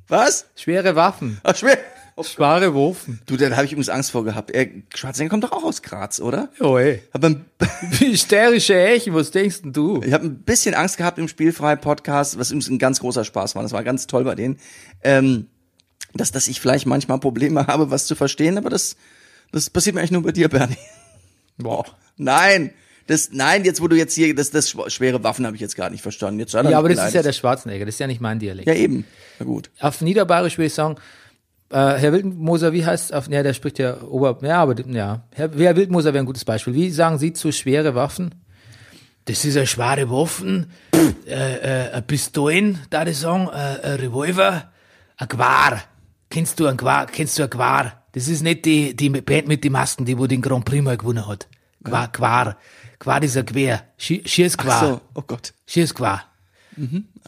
Was? Schwere Waffen. Ach, schwer. Schwere Waffen. Du, da habe ich übrigens Angst vor gehabt. Er, Schwarzenegger kommt doch auch aus Graz, oder? Oh ey. Hab ein, (laughs) (laughs) Hysterische Echen, was denkst denn du? ich habe ein bisschen Angst gehabt im Spielfrei-Podcast, was übrigens ein ganz großer Spaß war. Das war ganz toll bei denen. Ähm, dass, dass ich vielleicht manchmal Probleme habe, was zu verstehen, aber das, das passiert mir eigentlich nur bei dir, Bernie. Boah. Nein, das, nein, jetzt wo du jetzt hier, das, das schw- schwere Waffen habe ich jetzt gar nicht verstanden. Jetzt Ja, aber das ist ja der Schwarzenegger, das ist ja nicht mein Dialekt. Ja, eben. Na gut. Auf Niederbayerisch würde ich sagen, äh, Herr Wildmoser, wie heißt auf, ja, der spricht ja Ober, ja, aber, ja, Herr, Herr Wildmoser wäre ein gutes Beispiel. Wie sagen Sie zu schwere Waffen? Das ist eine schwere Waffen, äh, äh, ein Pistolen, da ich sagen, äh, ein Revolver, ein Gwar. Kennst du ein Gwar, kennst du ein Gwar? Das ist nicht die, die Band mit den Masken, die wo den Grand Prix mal gewonnen hat. Gwar, Gwar. Gwar ist ein Gewehr. Schi- Schießgewar. So, oh Gott. Schießgewar.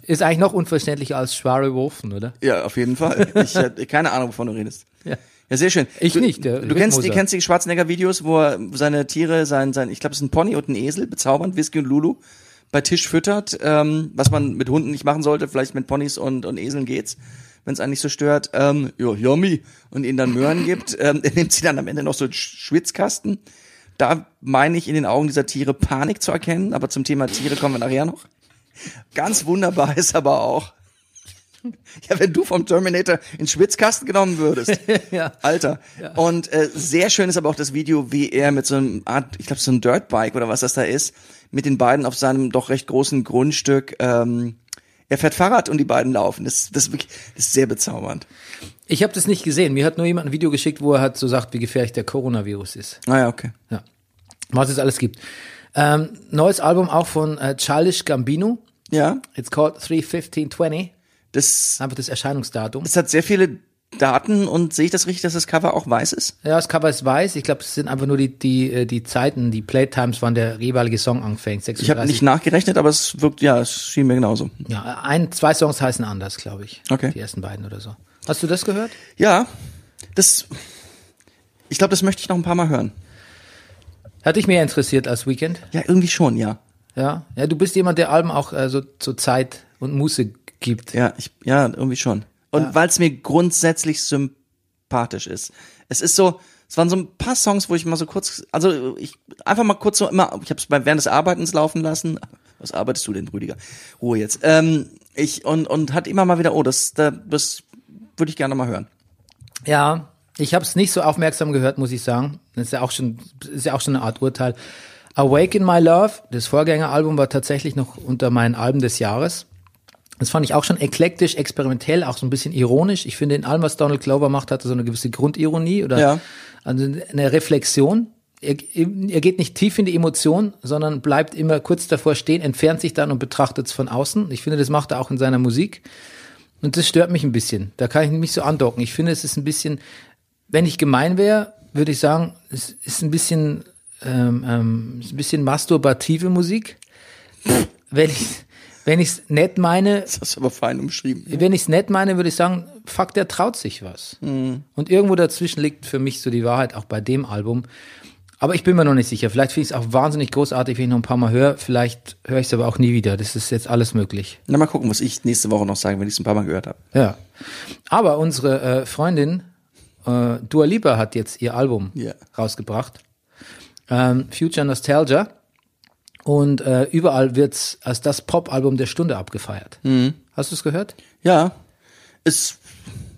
Ist eigentlich noch unverständlicher als schwere Waffen, oder? Ja, auf jeden Fall. Ich hatte (laughs) keine Ahnung, wovon du redest. Ja. Ja, sehr schön. Ich du, nicht, der Du kennst, die Wildmoser. kennst die Schwarzenegger-Videos, wo er seine Tiere, sein, sein, ich glaube, es ist ein Pony und ein Esel, bezaubernd, Whisky und Lulu, bei Tisch füttert, ähm, was man mit Hunden nicht machen sollte, vielleicht mit Ponys und, und Eseln geht's, wenn es einen nicht so stört. Ähm, ja, yummy. Und ihnen dann Möhren gibt. (laughs) Ähm, er nimmt sie dann am Ende noch so einen Sch- Schwitzkasten. Da meine ich in den Augen dieser Tiere Panik zu erkennen, aber zum Thema Tiere kommen wir nachher noch. Ganz wunderbar ist aber auch, (laughs) ja, wenn du vom Terminator in Schwitzkasten genommen würdest. (laughs) Ja. Alter. Und äh, sehr schön ist aber auch das Video, wie er mit so einem Art, ich glaube, so ein Dirtbike oder was das da ist, mit den beiden auf seinem doch recht großen Grundstück, ähm, er fährt Fahrrad und die beiden laufen. Das, das, ist wirklich, das ist sehr bezaubernd. Ich habe das nicht gesehen. Mir hat nur jemand ein Video geschickt, wo er halt so sagt, wie gefährlich der Coronavirus ist. Ah ja, okay. Ja. Was es alles gibt. Ähm, neues Album auch von äh, Childish Gambino. Ja, It's called 31520. Das, Einfach das Erscheinungsdatum. es hat sehr viele Daten und sehe ich das richtig, dass das Cover auch weiß ist? Ja, das Cover ist weiß. Ich glaube, es sind einfach nur die, die, äh, die Zeiten, die Playtimes, wann der jeweilige Song anfängt. Ich habe 36. nicht nachgerechnet, aber es wirkt, ja, es schien mir genauso. Ja, ein, zwei Songs heißen anders, glaube ich. Okay. Die ersten beiden oder so. Hast du das gehört? Ja, das, ich glaube, das möchte ich noch ein paar Mal hören. Hat dich mehr interessiert als Weekend? Ja, irgendwie schon, ja. Ja. Ja, du bist jemand, der Alben auch äh, so zur Zeit und Muße gibt. Ja, ich, ja, irgendwie schon. Und weil es mir grundsätzlich sympathisch ist. Es ist so, es waren so ein paar Songs, wo ich mal so kurz, also ich einfach mal kurz so immer, ich habe es während des Arbeitens laufen lassen. Was arbeitest du denn, Rüdiger? Ruhe jetzt. Ähm, ich und und hat immer mal wieder, oh, das, da- das würde ich gerne mal hören. Ja, ich habe es nicht so aufmerksam gehört, muss ich sagen. Das ist ja auch schon, ist ja auch schon eine Art Urteil. Awaken My Love, das Vorgängeralbum war tatsächlich noch unter meinen Alben des Jahres. Das fand ich auch schon eklektisch, experimentell, auch so ein bisschen ironisch. Ich finde, in allem, was Donald Glover macht, hat er so eine gewisse Grundironie oder Ja. also eine Reflexion. Er, er geht nicht tief in die Emotion, sondern bleibt immer kurz davor stehen, entfernt sich dann und betrachtet es von außen. Ich finde, das macht er auch in seiner Musik. Und das stört mich ein bisschen. Da kann ich mich so andocken. Ich finde, es ist ein bisschen, wenn ich gemein wäre, würde ich sagen, es ist ein bisschen, ähm, ähm, ist ein bisschen masturbative Musik. Wenn ich wenn ich es nett meine, (laughs) Das hast du aber fein umschrieben. wenn ich es nett meine, würde ich sagen, fuck, der traut sich was. Und irgendwo dazwischen liegt für mich so die Wahrheit auch bei dem Album. Aber ich bin mir noch nicht sicher. Vielleicht finde ich es auch wahnsinnig großartig, wenn ich noch ein paar Mal höre. Vielleicht höre ich es aber auch nie wieder. Das ist jetzt alles möglich. Na, mal gucken, was ich nächste Woche noch sagen, wenn ich es ein paar Mal gehört habe. Ja. Aber unsere äh, Freundin äh, Dua Lipa hat jetzt ihr Album Ja. rausgebracht. Ähm, Future Nostalgia. Und äh, überall wird's als das Pop-Album der Stunde abgefeiert. Hast du es gehört? Ja, ist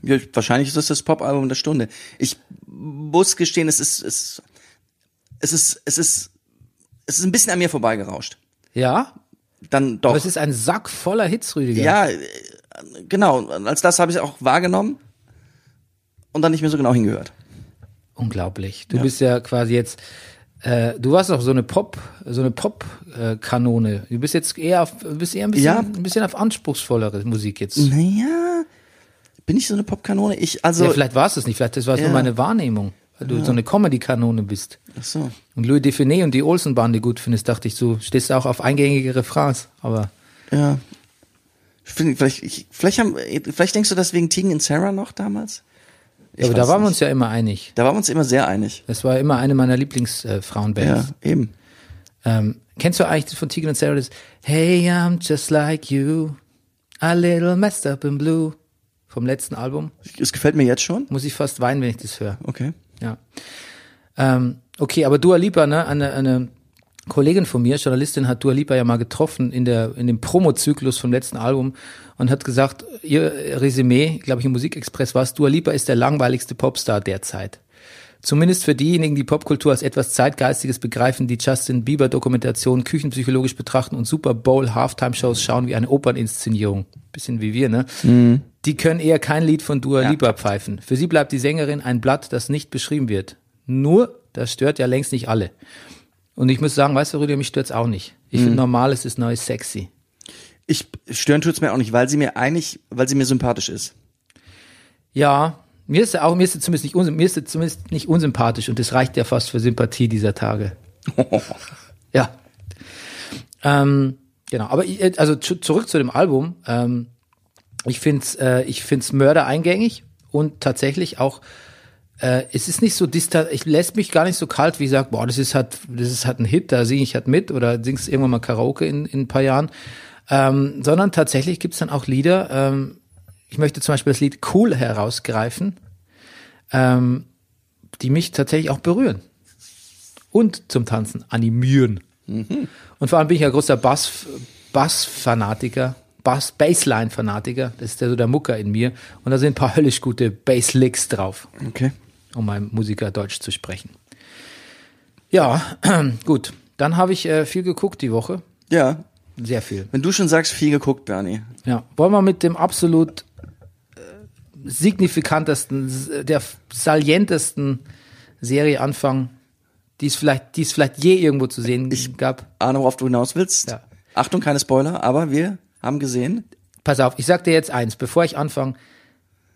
ja, wahrscheinlich ist das das Pop-Album der Stunde. Ich muss gestehen, es ist es, es ist es ist es ist ein bisschen an mir vorbeigerauscht. Ja. Dann doch. Aber es ist ein Sack voller Hits, Rüdiger. ja, äh, genau. Als das habe ich auch wahrgenommen und dann nicht mehr so genau hingehört. Unglaublich. Du bist ja quasi jetzt, äh, du warst doch so eine Pop, so eine Pop-Kanone. Du bist jetzt eher auf, bist eher ein bisschen, Ja. ein bisschen auf anspruchsvollere Musik jetzt. Naja, bin ich so eine Popkanone? Ich also ja, vielleicht war es das nicht, vielleicht das war es Ja. nur meine Wahrnehmung. Weil du so eine Comedy-Kanone bist. ach so. Und Louis Define und die Olsen-Bande gut findest, dachte ich, du stehst auch auf eingängige Refrains. Aber Ja. Ich finde, vielleicht, ich, vielleicht haben, vielleicht denkst du das wegen Tegan und Sarah noch damals? Ich aber da waren wir uns ja immer einig. Da waren wir uns immer sehr einig. Das war immer eine meiner Lieblingsfrauenbands. Ja, eben. Ähm, kennst du eigentlich von Tegan und Sarah das Hey, I'm just like you, a little messed up in blue vom letzten Album? Es gefällt mir jetzt schon. Muss ich fast weinen, wenn ich das höre. Okay. Ja. Ähm, okay, aber Dua Lipa, ne, eine, eine Kollegin von mir, Journalistin, hat Dua Lipa ja mal getroffen in der in dem Promozyklus vom letzten Album und hat gesagt, ihr Resümee, glaube ich im Musikexpress war es, Dua Lipa ist der langweiligste Popstar derzeit. Zumindest für diejenigen, die Popkultur als etwas Zeitgeistiges begreifen, die Justin Bieber Dokumentation küchenpsychologisch betrachten und Super Bowl Halftime Shows schauen wie eine Operninszenierung. Bisschen wie wir, ne? Die können eher kein Lied von Dua Lipa pfeifen. Für sie bleibt die Sängerin ein Blatt, das nicht beschrieben wird. Nur, das stört ja längst nicht alle. Und ich muss sagen, weißt du, Rüdiger, mich stört's auch nicht. Ich finde normales ist neues sexy. Ich stören tut's mir auch nicht, weil sie mir eigentlich, weil sie mir sympathisch ist. Ja, mir ist er auch, mir ist er zumindest nicht, mir ist er zumindest nicht unsympathisch und das reicht ja fast für Sympathie dieser Tage. (laughs) Ja. Ähm, genau, aber ich, also zu, zurück zu dem Album. Ähm, ich find's, äh, ich find's mördereingängig und tatsächlich auch, äh, es ist nicht so distant, ich lässt mich gar nicht so kalt, wie ich sag, boah, das ist halt, das ist halt ein Hit, da singe ich halt mit oder singst irgendwann mal Karaoke in, in ein paar Jahren. Ähm, sondern tatsächlich gibt's dann auch Lieder, ähm, ich möchte zum Beispiel das Lied Cool herausgreifen, ähm, die mich tatsächlich auch berühren und zum Tanzen animieren. Und vor allem bin ich ja großer Bass, Bass-Fanatiker, Bass, Bassline-Fanatiker. Das ist ja so der Mucker in mir. Und da sind ein paar höllisch gute Bass-Licks drauf, Okay. Um meinem Musiker Deutsch zu sprechen. Ja, (clears throat) gut. Dann habe ich äh, viel geguckt die Woche. Ja. Sehr viel. Wenn du schon sagst, viel geguckt, Bernie. Ja. Wollen wir mit dem absolut äh, signifikantesten, der salientesten Serie anfangen, die es vielleicht, die es vielleicht je irgendwo zu sehen gab? Ahne, worauf du hinaus willst. Ja. Achtung, keine Spoiler, aber wir haben gesehen. pass auf, ich sag dir jetzt eins, bevor ich anfange.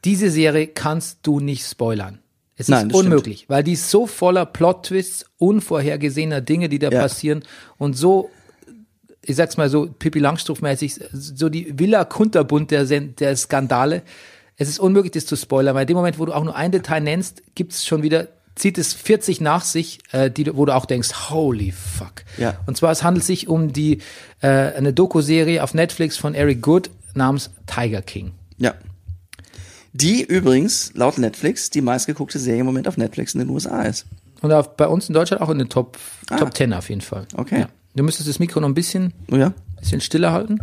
Diese Serie kannst du nicht spoilern. Es Nein, ist das stimmt. unmöglich, weil die ist so voller Plot-Twists, unvorhergesehener Dinge, die da Ja. passieren und so, ich sag's mal so, Pippi Langstrumpf-mäßig, so die Villa Kunterbund der, der Skandale. Es ist unmöglich, das zu spoilern, weil in dem Moment, wo du auch nur ein Detail nennst, gibt's schon wieder, zieht es 40 nach sich, äh, die, wo du auch denkst, holy fuck. Ja. Und zwar, es handelt sich um die, äh, eine Doku-Serie auf Netflix von Eric Good namens Tiger King. Ja. Die übrigens laut Netflix die meistgeguckte Serie im Moment auf Netflix in den USA ist. Und auf, bei uns in Deutschland auch in den Top, Ah. Top 10 auf jeden Fall. Okay. Ja. Du müsstest das Mikro noch ein bisschen, Oh ja? bisschen stiller halten.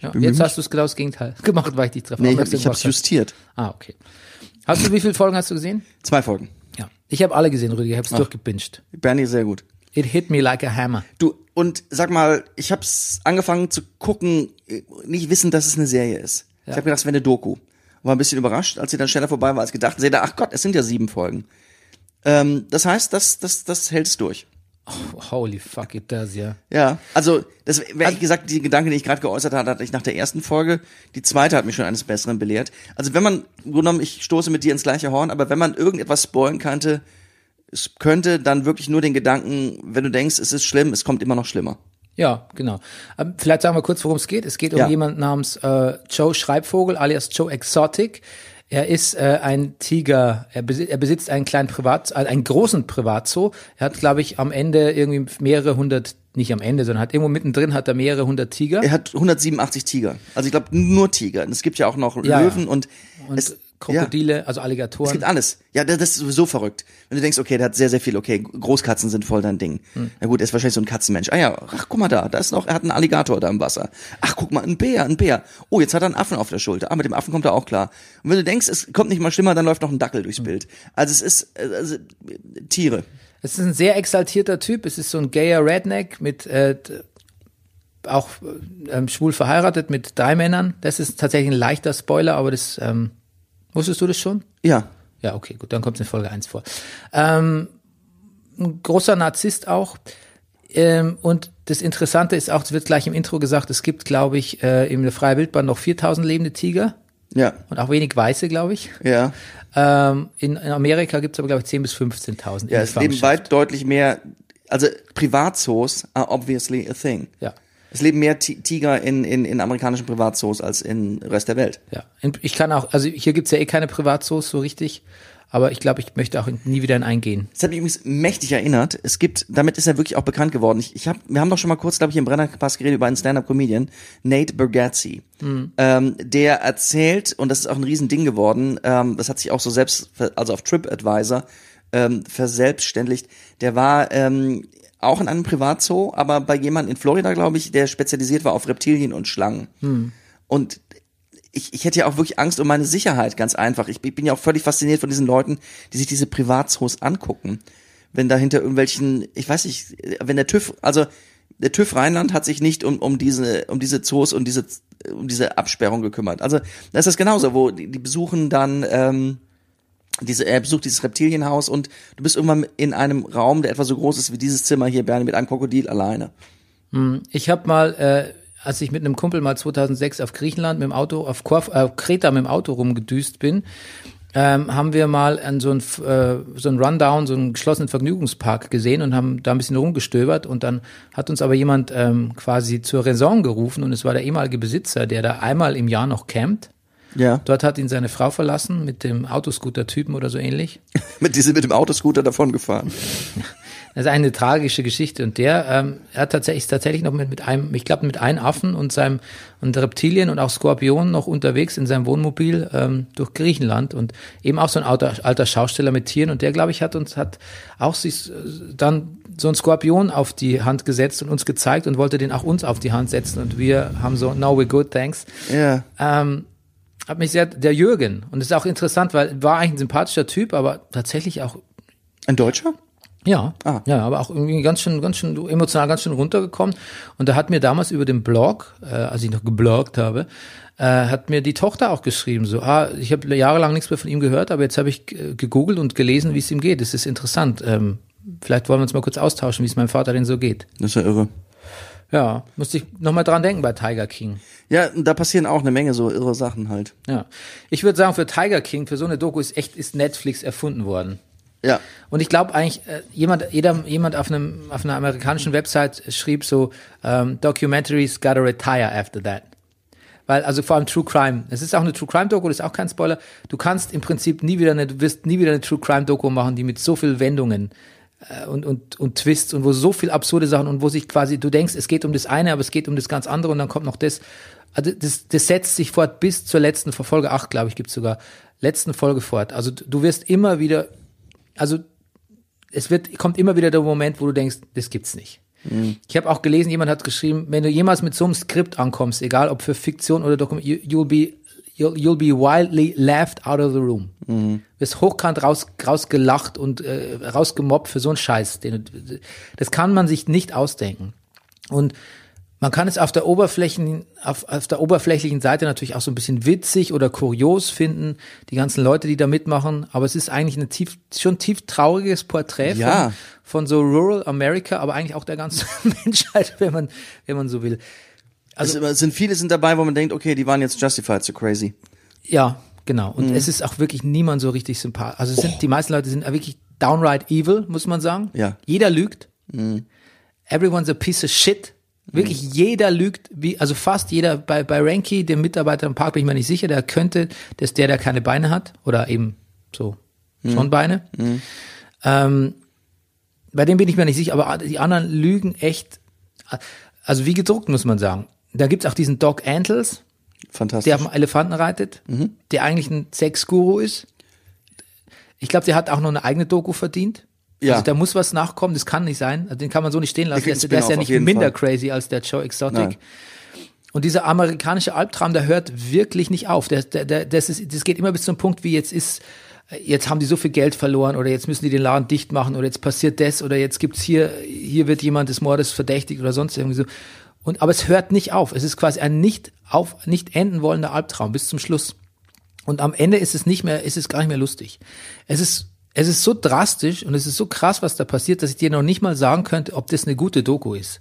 Ja, jetzt hast du es genau das Gegenteil (laughs) gemacht, weil ich dich drauf Nee, ich, hab, aufmerksam ich hab's gemacht justiert. habe. Ah, okay. Hast du, wie viele Folgen hast du gesehen? Zwei Folgen. Ja. Ich habe alle gesehen, Rüdiger. Ich habe es durchgebinged. Bernie, sehr gut. It hit me like a hammer. Du, und sag mal, ich hab's angefangen zu gucken, äh, nicht wissend, dass es eine Serie ist. Ich habe gedacht, es wäre eine Doku. War ein bisschen überrascht, als sie dann schneller vorbei war als gedacht. Sehe da, ach Gott, es sind ja sieben Folgen. Ähm, das heißt, das, das, das hält es durch. Holy fuck, it does, ja. Ja, also das wäre wie gesagt die Gedanke, den ich gerade geäußert hatte, hatte ich nach der ersten Folge. Die zweite hat mich schon eines Besseren belehrt. Also wenn man, im Grunde genommen, ich stoße mit dir ins gleiche Horn, aber wenn man irgendetwas spoilen könnte, es könnte dann wirklich nur den Gedanken, wenn du denkst, es ist schlimm, es kommt immer noch schlimmer. Ja, genau. Ähm, vielleicht sagen wir kurz, worum es geht. Es geht um Ja. jemanden namens äh, Joe Schreibvogel, alias Joe Exotic. Er ist äh, ein Tiger. Er, besi er besitzt einen kleinen Privat, äh, einen großen Privatzoo. Er hat, glaube ich, am Ende irgendwie mehrere hundert, nicht am Ende, sondern hat irgendwo mittendrin hat er mehrere hundert Tiger. Er hat 187 Tiger. Also ich glaube nur Tiger. Und es gibt ja auch noch Ja, Löwen und, und es, ja, Krokodile, also es Alligatoren. gibt alles. Ja, das ist sowieso verrückt. Wenn du denkst, okay, der hat sehr, sehr viel, okay, Großkatzen sind voll dein Ding. Hm. Na gut, er ist wahrscheinlich so ein Katzenmensch. Ah ja, ach, guck mal da, da ist noch, er hat einen Alligator da im Wasser. Ach, guck mal, ein Bär, ein Bär. Oh, jetzt hat er einen Affen auf der Schulter. Ah, mit dem Affen kommt er auch klar. Und wenn du denkst, es kommt nicht mal schlimmer, dann läuft noch ein Dackel Hm. durchs Bild. Also es ist, äh, also, Tiere. Es ist ein sehr exaltierter Typ. Es ist so ein gayer Redneck mit äh, auch äh, ähm, schwul verheiratet mit drei Männern. Das ist tatsächlich ein leichter Spoiler, aber das ähm, wusstest du das schon? Ja. Ja, okay, gut, dann kommt es in Folge 1 vor. Ähm, ein großer Narzisst auch. Ähm, und das Interessante ist auch, es wird gleich im Intro gesagt, es gibt, glaube ich, äh, in der Freie Wildbahn noch 4000 lebende Tiger Ja. und auch wenig Weiße, glaube ich. Ja. Ähm, in, in Amerika gibt es aber, glaube ich, 10.000 bis 15.000. Ja, es leben weit deutlich mehr, also Privatzoos are obviously a thing. Ja. Es leben mehr Ti- Tiger in, in, in amerikanischen Privatzoos als im Rest der Welt. Ja, ich kann auch, also hier gibt's ja eh keine Privatzoos so richtig, aber ich glaube, ich möchte auch nie wieder in einen gehen. Das hat mich übrigens mächtig erinnert. Es gibt, damit ist er wirklich auch bekannt geworden. Ich, ich hab, wir haben doch schon mal kurz, glaube ich, im Brennerpass geredet über einen Stand-Up-Comedian, Nate Bargatze. Ähm, der erzählt, und das ist auch ein Riesending geworden, ähm, das hat sich auch so selbst, also auf TripAdvisor, ähm, verselbstständigt. Der war ähm, auch in einem Privatzoo, aber bei jemandem in Florida, glaube ich, der spezialisiert war auf Reptilien und Schlangen. Und ich, ich hätte ja auch wirklich Angst um meine Sicherheit, ganz einfach. Ich bin ja auch völlig fasziniert von diesen Leuten, die sich diese Privatzoos angucken. Wenn dahinter irgendwelchen, ich weiß nicht, wenn der TÜV, also der TÜV Rheinland hat sich nicht um, um diese, um diese Zoos und diese, um diese Absperrung gekümmert. Also da ist das genauso, wo die, die besuchen dann, ähm, diese, er besucht dieses Reptilienhaus und du bist irgendwann in einem Raum, der etwa so groß ist wie dieses Zimmer hier, Bernie, mit einem Krokodil alleine. Ich habe mal, äh, als ich mit einem Kumpel mal 2006 auf Griechenland mit dem Auto, auf Korf, äh, Kreta mit dem Auto rumgedüst bin, ähm, haben wir mal an so ein, äh, so ein Rundown, so einen geschlossenen Vergnügungspark gesehen und haben da ein bisschen rumgestöbert und dann hat uns aber jemand ähm, quasi zur Raison gerufen und es war der ehemalige Besitzer, der da einmal im Jahr noch campt. Ja. Dort hat ihn seine Frau verlassen mit dem Autoscooter-Typen oder so ähnlich. (laughs) Mit, diese, mit dem Autoscooter davon gefahren. (laughs) Das ist eine tragische Geschichte und der ähm, er hat tatsächlich ist tatsächlich noch mit, mit einem, ich glaube mit einem Affen und seinem und Reptilien und auch Skorpionen noch unterwegs in seinem Wohnmobil ähm, durch Griechenland und eben auch so ein alter, alter Schausteller mit Tieren und der glaube ich hat uns hat auch sich äh, dann so ein Skorpion auf die Hand gesetzt und uns gezeigt und wollte den auch uns auf die Hand setzen und wir haben so no we're good thanks Ja. ähm, hat mich sehr der Jürgen und das ist auch interessant weil war eigentlich ein sympathischer Typ aber tatsächlich auch Ein Deutscher? ja, Ah. ja, aber auch irgendwie ganz schön, ganz schön emotional, ganz schön runtergekommen. Und da hat mir damals über den Blog, äh, als ich noch gebloggt habe, äh, hat mir die Tochter auch geschrieben, so, ah, ich habe jahrelang nichts mehr von ihm gehört, aber jetzt habe ich gegoogelt und gelesen, wie es ihm geht. Das ist interessant. Ähm, vielleicht wollen wir uns mal kurz austauschen, wie es meinem Vater denn so geht. Das ist ja irre. Ja, musste ich nochmal dran denken bei Tiger King. Ja, da passieren auch eine Menge so irre Sachen halt. Ja. Ich würde sagen, für Tiger King, für so eine Doku ist echt, ist Netflix erfunden worden. Ja. Und ich glaube eigentlich, äh, jemand, jeder, jemand auf einem, auf einer amerikanischen Website schrieb so, ähm, Documentaries gotta retire after that. Weil, also vor allem True Crime. Es ist auch eine True Crime Doku, das ist auch kein Spoiler. Du kannst im Prinzip nie wieder eine, du wirst nie wieder eine True Crime Doku machen, die mit so viel Wendungen und, und, und Twists und wo so viel absurde Sachen und wo sich quasi, du denkst, es geht um das eine, aber es geht um das ganz andere und dann kommt noch das. Also das, das setzt sich fort bis zur letzten Folge 8, glaube ich, gibt's sogar, letzten Folge fort. Also du wirst immer wieder, also es wird, kommt immer wieder der Moment, wo du denkst, das gibt's nicht. Ich habe auch gelesen, jemand hat geschrieben, wenn du jemals mit so einem Skript ankommst, egal ob für Fiktion oder Dokument, you, you'll be you'll, you'll be wildly laughed out of the room. Wirst hochkant raus, rausgelacht und äh, rausgemobbt für so einen Scheiß. Den, das kann man sich nicht ausdenken. Und man kann es auf der Oberflächen, auf, auf der oberflächlichen Seite natürlich auch so ein bisschen witzig oder kurios finden, die ganzen Leute, die da mitmachen, aber es ist eigentlich ein tief, schon tief trauriges Porträt Ja. von, von so Rural America, aber eigentlich auch der ganzen (laughs) Menschheit, wenn man, wenn man so will. Also es sind viele sind dabei, wo man denkt, okay, die waren jetzt justified so crazy. Ja, genau. Und es ist auch wirklich niemand so richtig sympathisch. Also es sind, die meisten Leute sind wirklich downright evil, muss man sagen. Ja. Jeder lügt. Everyone's a piece of shit. Wirklich jeder lügt, wie, also fast jeder, bei, bei Ranky, dem Mitarbeiter im Park, bin ich mir nicht sicher, der könnte, das ist der, der keine Beine hat, oder eben so, schon Beine. Ähm, bei dem bin ich mir nicht sicher, aber die anderen lügen echt, also wie gedruckt, muss man sagen. Da gibt's auch diesen Doc Antles, Fantastisch. der auf dem Elefanten reitet, der eigentlich ein Sexguru ist. Ich glaube, der hat auch noch eine eigene Doku verdient. Ja. Also da muss was nachkommen, das kann nicht sein. Also den kann man so nicht stehen lassen. Der, der ist ja nicht minder Fall. crazy als der Joe Exotic. Nein. Und dieser amerikanische Albtraum, der hört wirklich nicht auf. Der, der, der, das, ist, das geht immer bis zum Punkt, wie jetzt ist, jetzt haben die so viel Geld verloren oder jetzt müssen die den Laden dicht machen oder jetzt passiert das oder jetzt gibt's hier, hier wird jemand des Mordes verdächtigt oder sonst irgendwie so. Und, aber es hört nicht auf. Es ist quasi ein nicht auf, nicht enden wollender Albtraum bis zum Schluss. Und am Ende ist es nicht mehr, ist es gar nicht mehr lustig. Es ist, es ist so drastisch und es ist so krass, was da passiert, dass ich dir noch nicht mal sagen könnte, ob das eine gute Doku ist.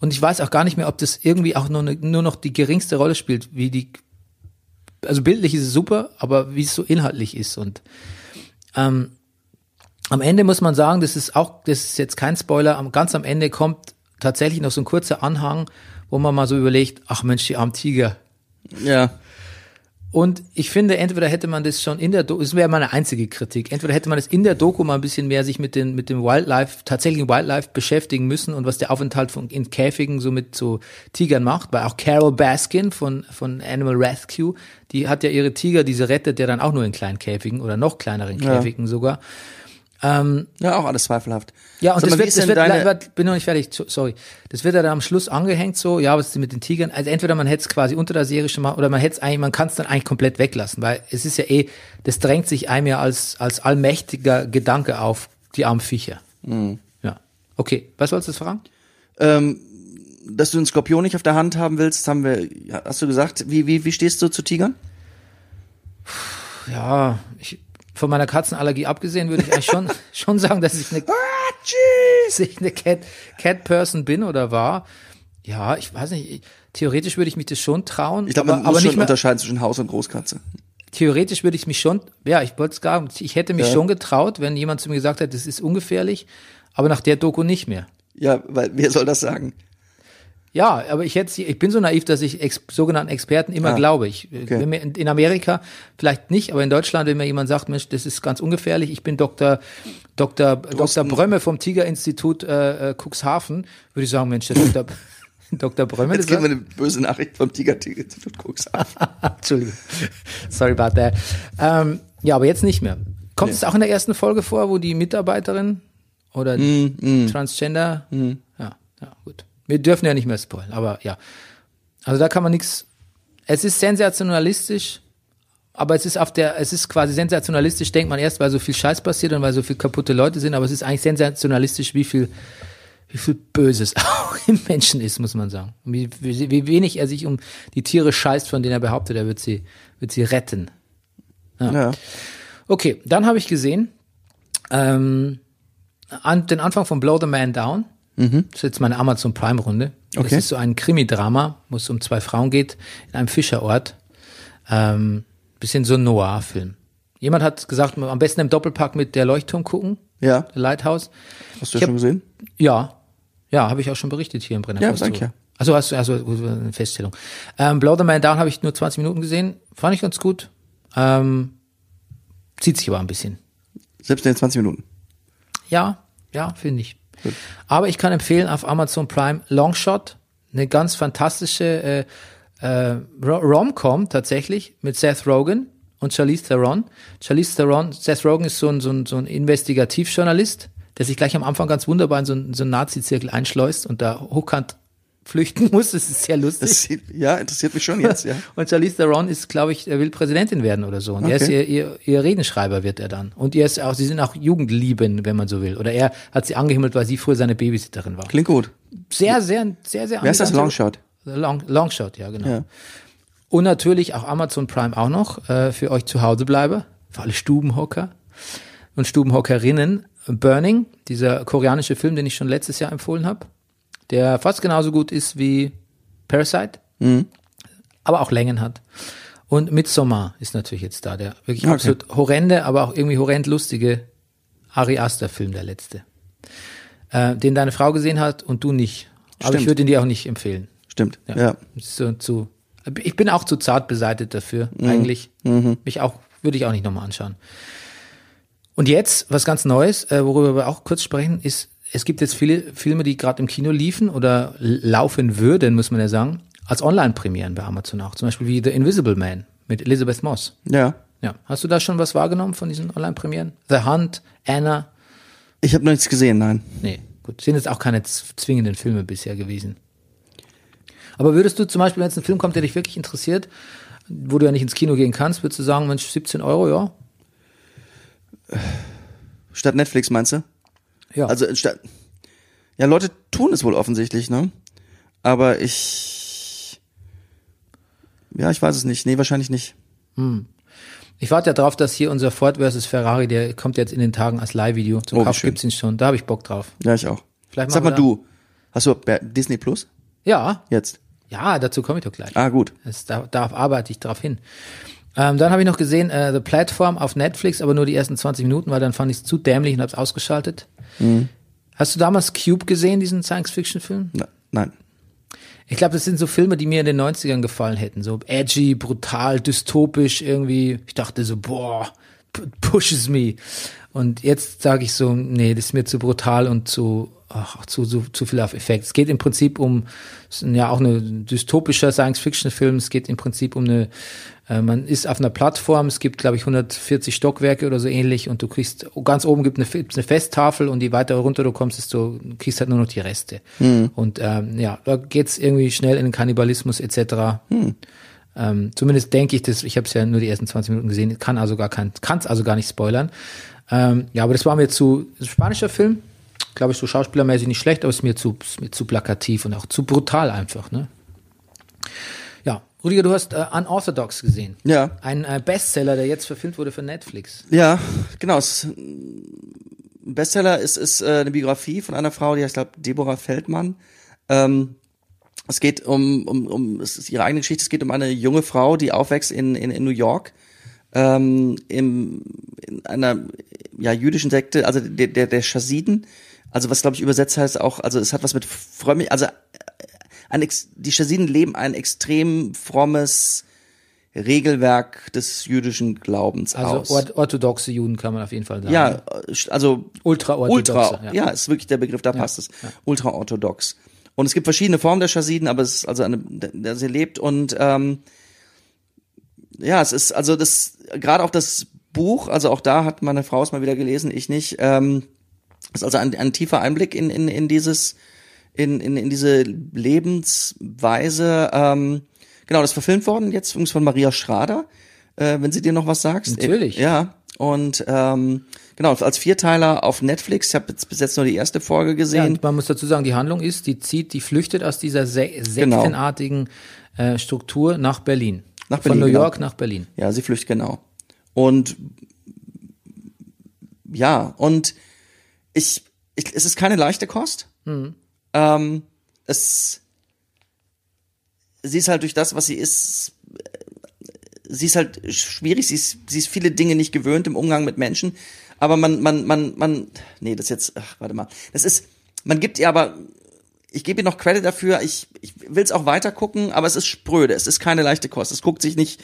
Und ich weiß auch gar nicht mehr, ob das irgendwie auch nur, eine, nur noch die geringste Rolle spielt, wie die, also bildlich ist es super, aber wie es so inhaltlich ist und, ähm, am Ende muss man sagen, das ist auch, das ist jetzt kein Spoiler, ganz am Ende kommt tatsächlich noch so ein kurzer Anhang, wo man mal so überlegt, ach Mensch, die armen Tiger, ja. und ich finde, entweder hätte man das schon in der Doku, das wäre meine einzige Kritik, entweder hätte man das in der Doku mal ein bisschen mehr sich mit, den, mit dem Wildlife, tatsächlichen Wildlife beschäftigen müssen und was der Aufenthalt von, in Käfigen so mit so Tigern macht, weil auch Carol Baskin von, von Animal Rescue, die hat ja ihre Tiger, diese rettet ja dann auch nur in kleinen Käfigen oder noch kleineren Käfigen sogar. Ja, auch alles zweifelhaft. Ja, und Sag das mal, wird, das wird, deine, bin noch nicht fertig, so- sorry. Das wird ja dann am Schluss angehängt so, ja, was ist denn mit den Tigern? Also entweder man hätte es quasi unter der Serie schon mal, oder man hätte es eigentlich, man kann es dann eigentlich komplett weglassen, weil es ist ja eh, das drängt sich einem ja als, als allmächtiger Gedanke auf, die armen Viecher. Mhm. Ja. Okay, was sollst du fragen? ähm, dass du einen Skorpion nicht auf der Hand haben willst, haben wir, hast du gesagt, wie, wie, wie stehst du zu Tigern? Ja, ich, von meiner Katzenallergie abgesehen würde ich eigentlich schon, (laughs) schon sagen, dass ich eine, dass ich eine Cat, Cat Person bin oder war. Ja, ich weiß nicht, ich, theoretisch würde ich mich das schon trauen. Ich glaube, man aber, muss aber schon mehr, unterscheiden zwischen Haus und Großkatze. theoretisch würde ich mich schon, ja, ich wollte es sagen, ich hätte mich Ja. schon getraut, wenn jemand zu mir gesagt hat, das ist ungefährlich, aber nach der Doku nicht mehr. Ja, weil, wer soll das sagen? Ja, aber ich hätte, ich bin so naiv, dass ich ex, sogenannten Experten immer Ah, glaube. Ich, okay. wenn mir in, Amerika vielleicht nicht, aber in Deutschland, wenn mir jemand sagt, Mensch, das ist ganz ungefährlich, ich bin Dr. Dr. Dr. Brömme vom Tiger-Institut äh, äh, Cuxhaven, würde ich sagen, Mensch, der Dr. (laughs) Dr. Brömme, Jetzt das kriegen wir eine böse Nachricht vom Tiger-Institut Cuxhaven. (laughs) Entschuldigung. Sorry about that. Ähm, ja, aber jetzt nicht mehr. Kommt es auch in der ersten Folge vor, wo die Mitarbeiterin oder Mm, Transgender? Ja, ja, gut. Wir dürfen ja nicht mehr spoilen, aber ja. Also da kann man nichts. Es ist sensationalistisch, aber es ist auf der, es ist quasi sensationalistisch, denkt man erst, weil so viel Scheiß passiert und weil so viel kaputte Leute sind, aber es ist eigentlich sensationalistisch, wie viel, wie viel Böses (laughs) auch im Menschen ist, muss man sagen. Wie, wie, wie wenig er sich um die Tiere scheißt, von denen er behauptet, er wird sie, wird sie retten. Ja. Okay, dann habe ich gesehen, ähm, an, den Anfang von Blow the Man Down. Das ist jetzt meine Amazon Prime Runde. Das Okay. ist so ein Krimi-Drama, wo es um zwei Frauen geht, in einem Fischerort. Ähm, bisschen so ein Noir-Film. Jemand hat gesagt, am besten im Doppelpack mit der Leuchtturm gucken, Ja, der Lighthouse. hast du ja schon gesehen? Ja, ja, habe ich auch schon berichtet hier im Brenner. Ja, ich ja. Also hast du also eine Feststellung. Ähm, Blow the Man Down habe ich nur 20 Minuten gesehen, fand ich ganz gut. Ähm, zieht sich aber ein bisschen. Selbst in den 20 Minuten. Ja, ja, finde ich. Aber ich kann empfehlen auf Amazon Prime Longshot, eine ganz fantastische äh, äh, Ro- Rom-Com tatsächlich mit Seth Rogen und Charlize Theron. Charlize Theron, Seth Rogen ist so ein, so ein, so ein Investigativjournalist, der sich gleich am Anfang ganz wunderbar in so einen, so einen Nazi-Zirkel einschleust und da hochkant flüchten muss. Das ist sehr lustig. Sieht- ja, interessiert mich schon jetzt, ja. Und Charlize Theron ist, glaube ich, er will Präsidentin werden oder so. Und er ist Okay. ihr, ihr, ihr Redenschreiber wird er dann. Und ihr ist auch, sie sind auch Jugendlieben, wenn man so will. Oder er hat sie angehimmelt, weil sie früher seine Babysitterin war. Klingt gut. Sehr, sehr, sehr, sehr Wer ist das? Longshot? Long, Longshot, ja, genau. Ja. Und natürlich auch Amazon Prime auch noch, äh, für euch zu Hause bleibe, für alle Stubenhocker und Stubenhockerinnen. Burning, dieser koreanische Film, den ich schon letztes Jahr empfohlen habe, der fast genauso gut ist wie Parasite, aber auch Längen hat. Und Midsommar ist natürlich jetzt da, der wirklich Okay. absolut horrende, aber auch irgendwie horrend lustige Ari Aster Film, der letzte. Äh, den deine Frau gesehen hat und du nicht. Aber ich würde ihn dir auch nicht empfehlen. Stimmt. Ja. Ja. So, zu, ich bin auch zu zart beseitet dafür, Mhm. eigentlich. Mich auch, würde ich auch nicht nochmal anschauen. Und jetzt, was ganz Neues, äh, worüber wir auch kurz sprechen, ist, es gibt jetzt viele Filme, die gerade im Kino liefen oder laufen würden, muss man ja sagen, als Online-Premieren bei Amazon auch. Zum Beispiel wie The Invisible Man mit Elizabeth Moss. Ja. Ja. Hast du da schon was wahrgenommen von diesen Online-Premieren? The Hunt, Anna? Ich habe noch nichts gesehen, nein. Nee, gut. Sind jetzt auch keine zwingenden Filme bisher gewesen. Aber würdest du zum Beispiel, wenn jetzt ein Film kommt, der dich wirklich interessiert, wo du ja nicht ins Kino gehen kannst, würdest du sagen, Mensch, 17 Euro, ja? Statt Netflix meinst du? Ja. Also statt. Ja, Leute tun es wohl offensichtlich, ne? Aber ich. Ja, ich weiß es nicht. Nee, wahrscheinlich nicht. ich warte ja drauf, dass hier unser Ford versus Ferrari, der kommt jetzt in den Tagen als Leihvideo. Zum Oh, Kauf schön. gibt's ihn schon. Da habe ich Bock drauf. Ja, ich auch. Vielleicht Sag mal du. Hast du Disney Plus? Ja, Jetzt. ja, dazu komme ich doch gleich. Ah, gut. Das, da, darauf arbeite ich drauf hin. Ähm, dann habe ich noch gesehen, äh, The Platform auf Netflix, aber nur die ersten 20 Minuten, weil dann fand ich es zu dämlich und habe es ausgeschaltet. Mhm. Hast du damals Cube gesehen, diesen Science-Fiction-Film? Na, nein. Ich glaube, das sind so Filme, die mir in den 90ern gefallen hätten. So edgy, brutal, dystopisch irgendwie. Ich dachte so, boah, pushes me. Und jetzt sage ich so, nee, das ist mir zu brutal und zu, ach, zu, zu, zu viel auf Effekt. Es geht im Prinzip um, ja auch ein dystopischer Science-Fiction-Film. Es geht im Prinzip um eine, äh, man ist auf einer Plattform, es gibt, glaube ich, 140 Stockwerke oder so ähnlich und du kriegst, ganz oben gibt eine, gibt's eine Festtafel und je weiter runter du kommst, desto, du kriegst halt nur noch die Reste. Und ähm, ja, da geht's irgendwie schnell in den Kannibalismus etc. Ähm, zumindest denke ich das, ich habe es ja nur die ersten 20 Minuten gesehen, kann also gar kein, kann es also gar nicht spoilern. Ähm, ja, aber das war mir zu, ein spanischer Film, glaube ich, so schauspielermäßig nicht schlecht, aber es ist mir zu, ist mir zu plakativ und auch zu brutal einfach, ne? Rudiger, du hast äh, Unorthodox gesehen. Ja. Ein äh, Bestseller, der jetzt verfilmt wurde für Netflix. Ja, genau. Es, Bestseller ist, ist äh, eine Biografie von einer Frau, die heißt, glaube Deborah Feldmann. Ähm, es geht um, um, um, es ist ihre eigene Geschichte, es geht um eine junge Frau, die aufwächst in, in, in New York, ähm, im, in einer ja, jüdischen Sekte, also der, der, der Chasiden, also was glaube ich übersetzt heißt auch, also es hat was mit frömmig, also ein, die Chasiden leben ein extrem frommes Regelwerk des jüdischen Glaubens Also aus. ort orthodoxe Juden kann man auf jeden Fall sagen. Ja, also Ultra-orthodoxe, Ultra, ja. ja. ist wirklich der Begriff, da passt es. Ultra-orthodox. Und es gibt verschiedene Formen der Chasiden, aber es ist also eine, der sie lebt und ähm, ja, es ist also das gerade auch das Buch, also auch da hat meine Frau es mal wieder gelesen, ich nicht. Ähm, ist also ein, ein tiefer Einblick in in in dieses in in, in diese Lebensweise. Ähm, genau, das ist verfilmt worden jetzt übrigens von Maria Schrader, äh, wenn sie dir noch was sagst. Natürlich. Ja, und ähm, genau, als Vierteiler auf Netflix. Ich habe jetzt bis jetzt nur die erste Folge Ja, gesehen. und man muss dazu sagen, die Handlung ist, die zieht, die flüchtet aus dieser se Genau. sektenartigen äh, Struktur nach Berlin. Nach Von Berlin, New genau. York nach Berlin. Ja, sie flüchtet genau. Und ja, und ich, ich es ist keine leichte Kost. Ähm, es, sie ist halt durch das, was sie ist, sie ist halt schwierig, sie ist, sie ist viele Dinge nicht gewöhnt im Umgang mit Menschen, aber man, man, man, man, nee, das jetzt, ach, warte mal, das ist, man gibt ihr aber, ich gebe ihr noch Credit dafür, ich, ich will es auch weiter gucken, aber es ist spröde, es ist keine leichte Kost, es guckt sich nicht,